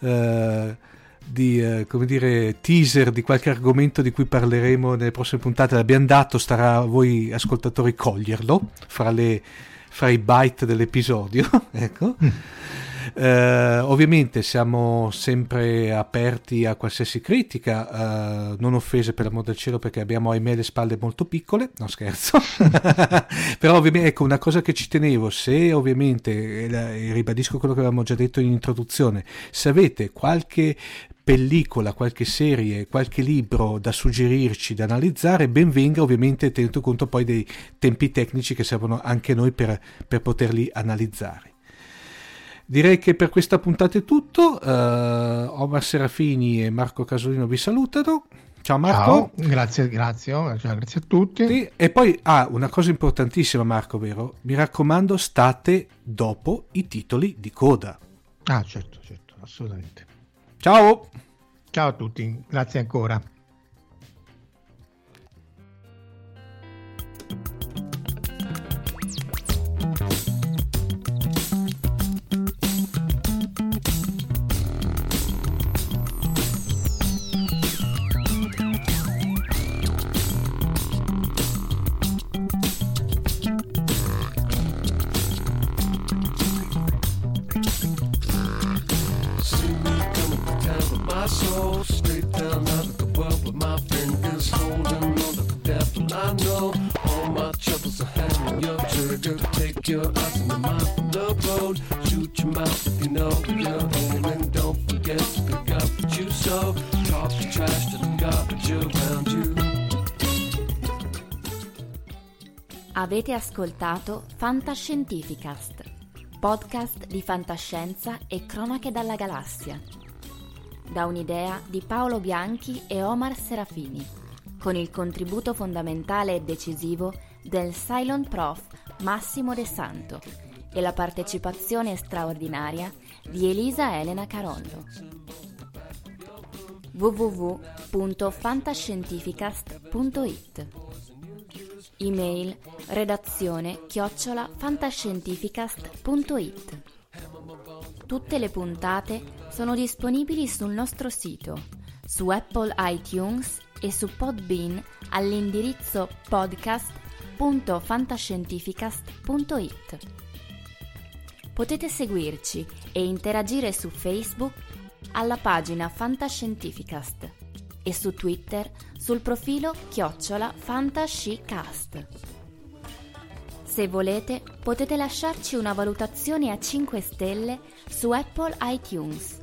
[SPEAKER 2] eh, di eh, come dire teaser di qualche argomento di cui parleremo nelle prossime puntate. L'abbiamo dato starà a voi ascoltatori coglierlo fra, le, fra i byte dell'episodio ecco. Eh, ovviamente siamo sempre aperti a qualsiasi critica, eh, non offese per l'amor del cielo perché abbiamo ahimè le spalle molto piccole, no scherzo, però ovviamente ecco una cosa che ci tenevo, se ovviamente, e la- e ribadisco quello che avevamo già detto in introduzione, se avete qualche pellicola, qualche serie, qualche libro da suggerirci, da analizzare, ben venga ovviamente tenuto conto poi dei tempi tecnici che servono anche noi per, per poterli analizzare. Direi che per questa puntata è tutto. Eh, Omar Serafini e Marco Casolino vi salutano. Ciao Marco.
[SPEAKER 3] Ciao, grazie, grazie, grazie a tutti.
[SPEAKER 2] Sì, E poi, ah, una cosa importantissima Marco, vero? Mi raccomando, state dopo i titoli di coda.
[SPEAKER 3] Ah, certo, certo. assolutamente.
[SPEAKER 2] Ciao!
[SPEAKER 3] Ciao a tutti, grazie ancora.
[SPEAKER 5] My soul straight down out of the world with my fingers holding on to the devil. I know all my troubles are hanging your trigger. Take your eyes and your mind from the road. Shoot your mouth if you know you're aiming. Don't forget to pick up what you sow. Talk the trash to the garbage around you.
[SPEAKER 1] Avete ascoltato Fantascientificast, podcast di fantascienza e cronache dalla galassia. Da un'idea di Paolo Bianchi e Omar Serafini, con il contributo fondamentale e decisivo del Cylon Prof Massimo De Santo e la partecipazione straordinaria di Elisa Elena Carollo. www.fantascientificast.it Email redazione chiocciola fantascientificast.it Tutte le puntate sono disponibili sul nostro sito, su Apple iTunes e su Podbean all'indirizzo podcast.fantascientificast.it. Potete seguirci e interagire su Facebook alla pagina Fantascientificast e su Twitter sul profilo chiocciola Fantascicast. Se volete, potete lasciarci una valutazione a 5 stelle su Apple iTunes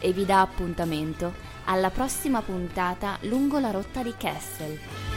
[SPEAKER 1] e vi dà appuntamento alla prossima puntata lungo la rotta di Kessel.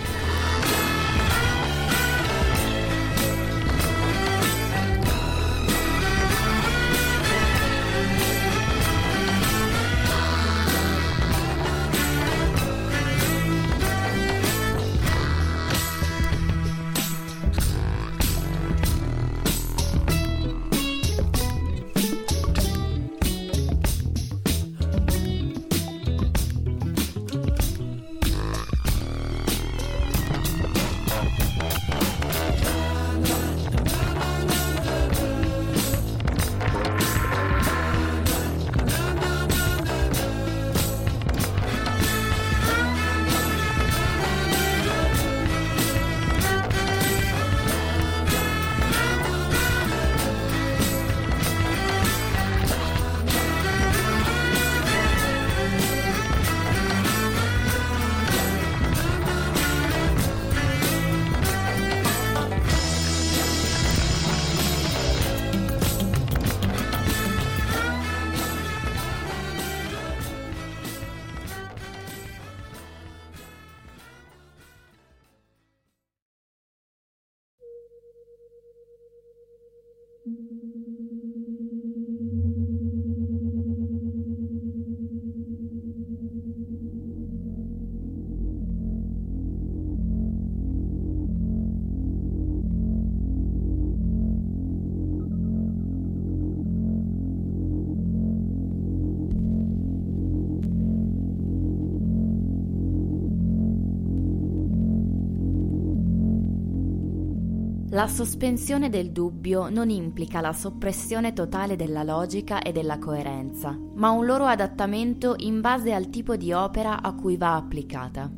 [SPEAKER 1] La sospensione del dubbio non implica la soppressione totale della logica e della coerenza, ma un loro adattamento in base al tipo di opera a cui va applicata.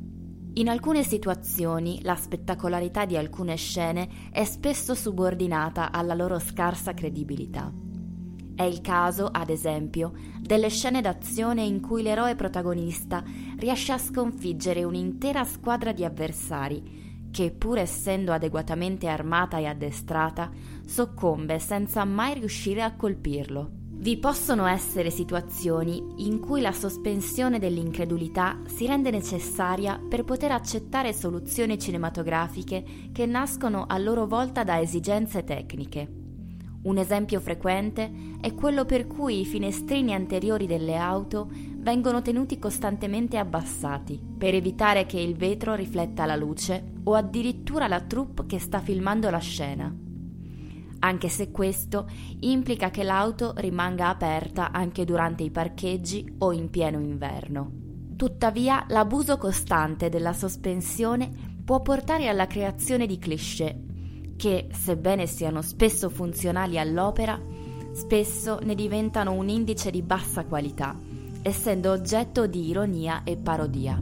[SPEAKER 1] In alcune situazioni la spettacolarità di alcune scene è spesso subordinata alla loro scarsa credibilità. È il caso, ad esempio, delle scene d'azione in cui l'eroe protagonista riesce a sconfiggere un'intera squadra di avversari che, pur essendo adeguatamente armata e addestrata, soccombe senza mai riuscire a colpirlo. Vi possono essere situazioni in cui la sospensione dell'incredulità si rende necessaria per poter accettare soluzioni cinematografiche che nascono a loro volta da esigenze tecniche. Un esempio frequente è quello per cui i finestrini anteriori delle auto vengono tenuti costantemente abbassati per evitare che il vetro rifletta la luce o addirittura la troupe che sta filmando la scena anche se questo implica che l'auto rimanga aperta anche durante i parcheggi o in pieno inverno. Tuttavia, l'abuso costante della sospensione può portare alla creazione di cliché che, sebbene siano spesso funzionali all'opera, spesso ne diventano un indice di bassa qualità, essendo oggetto di ironia e parodia.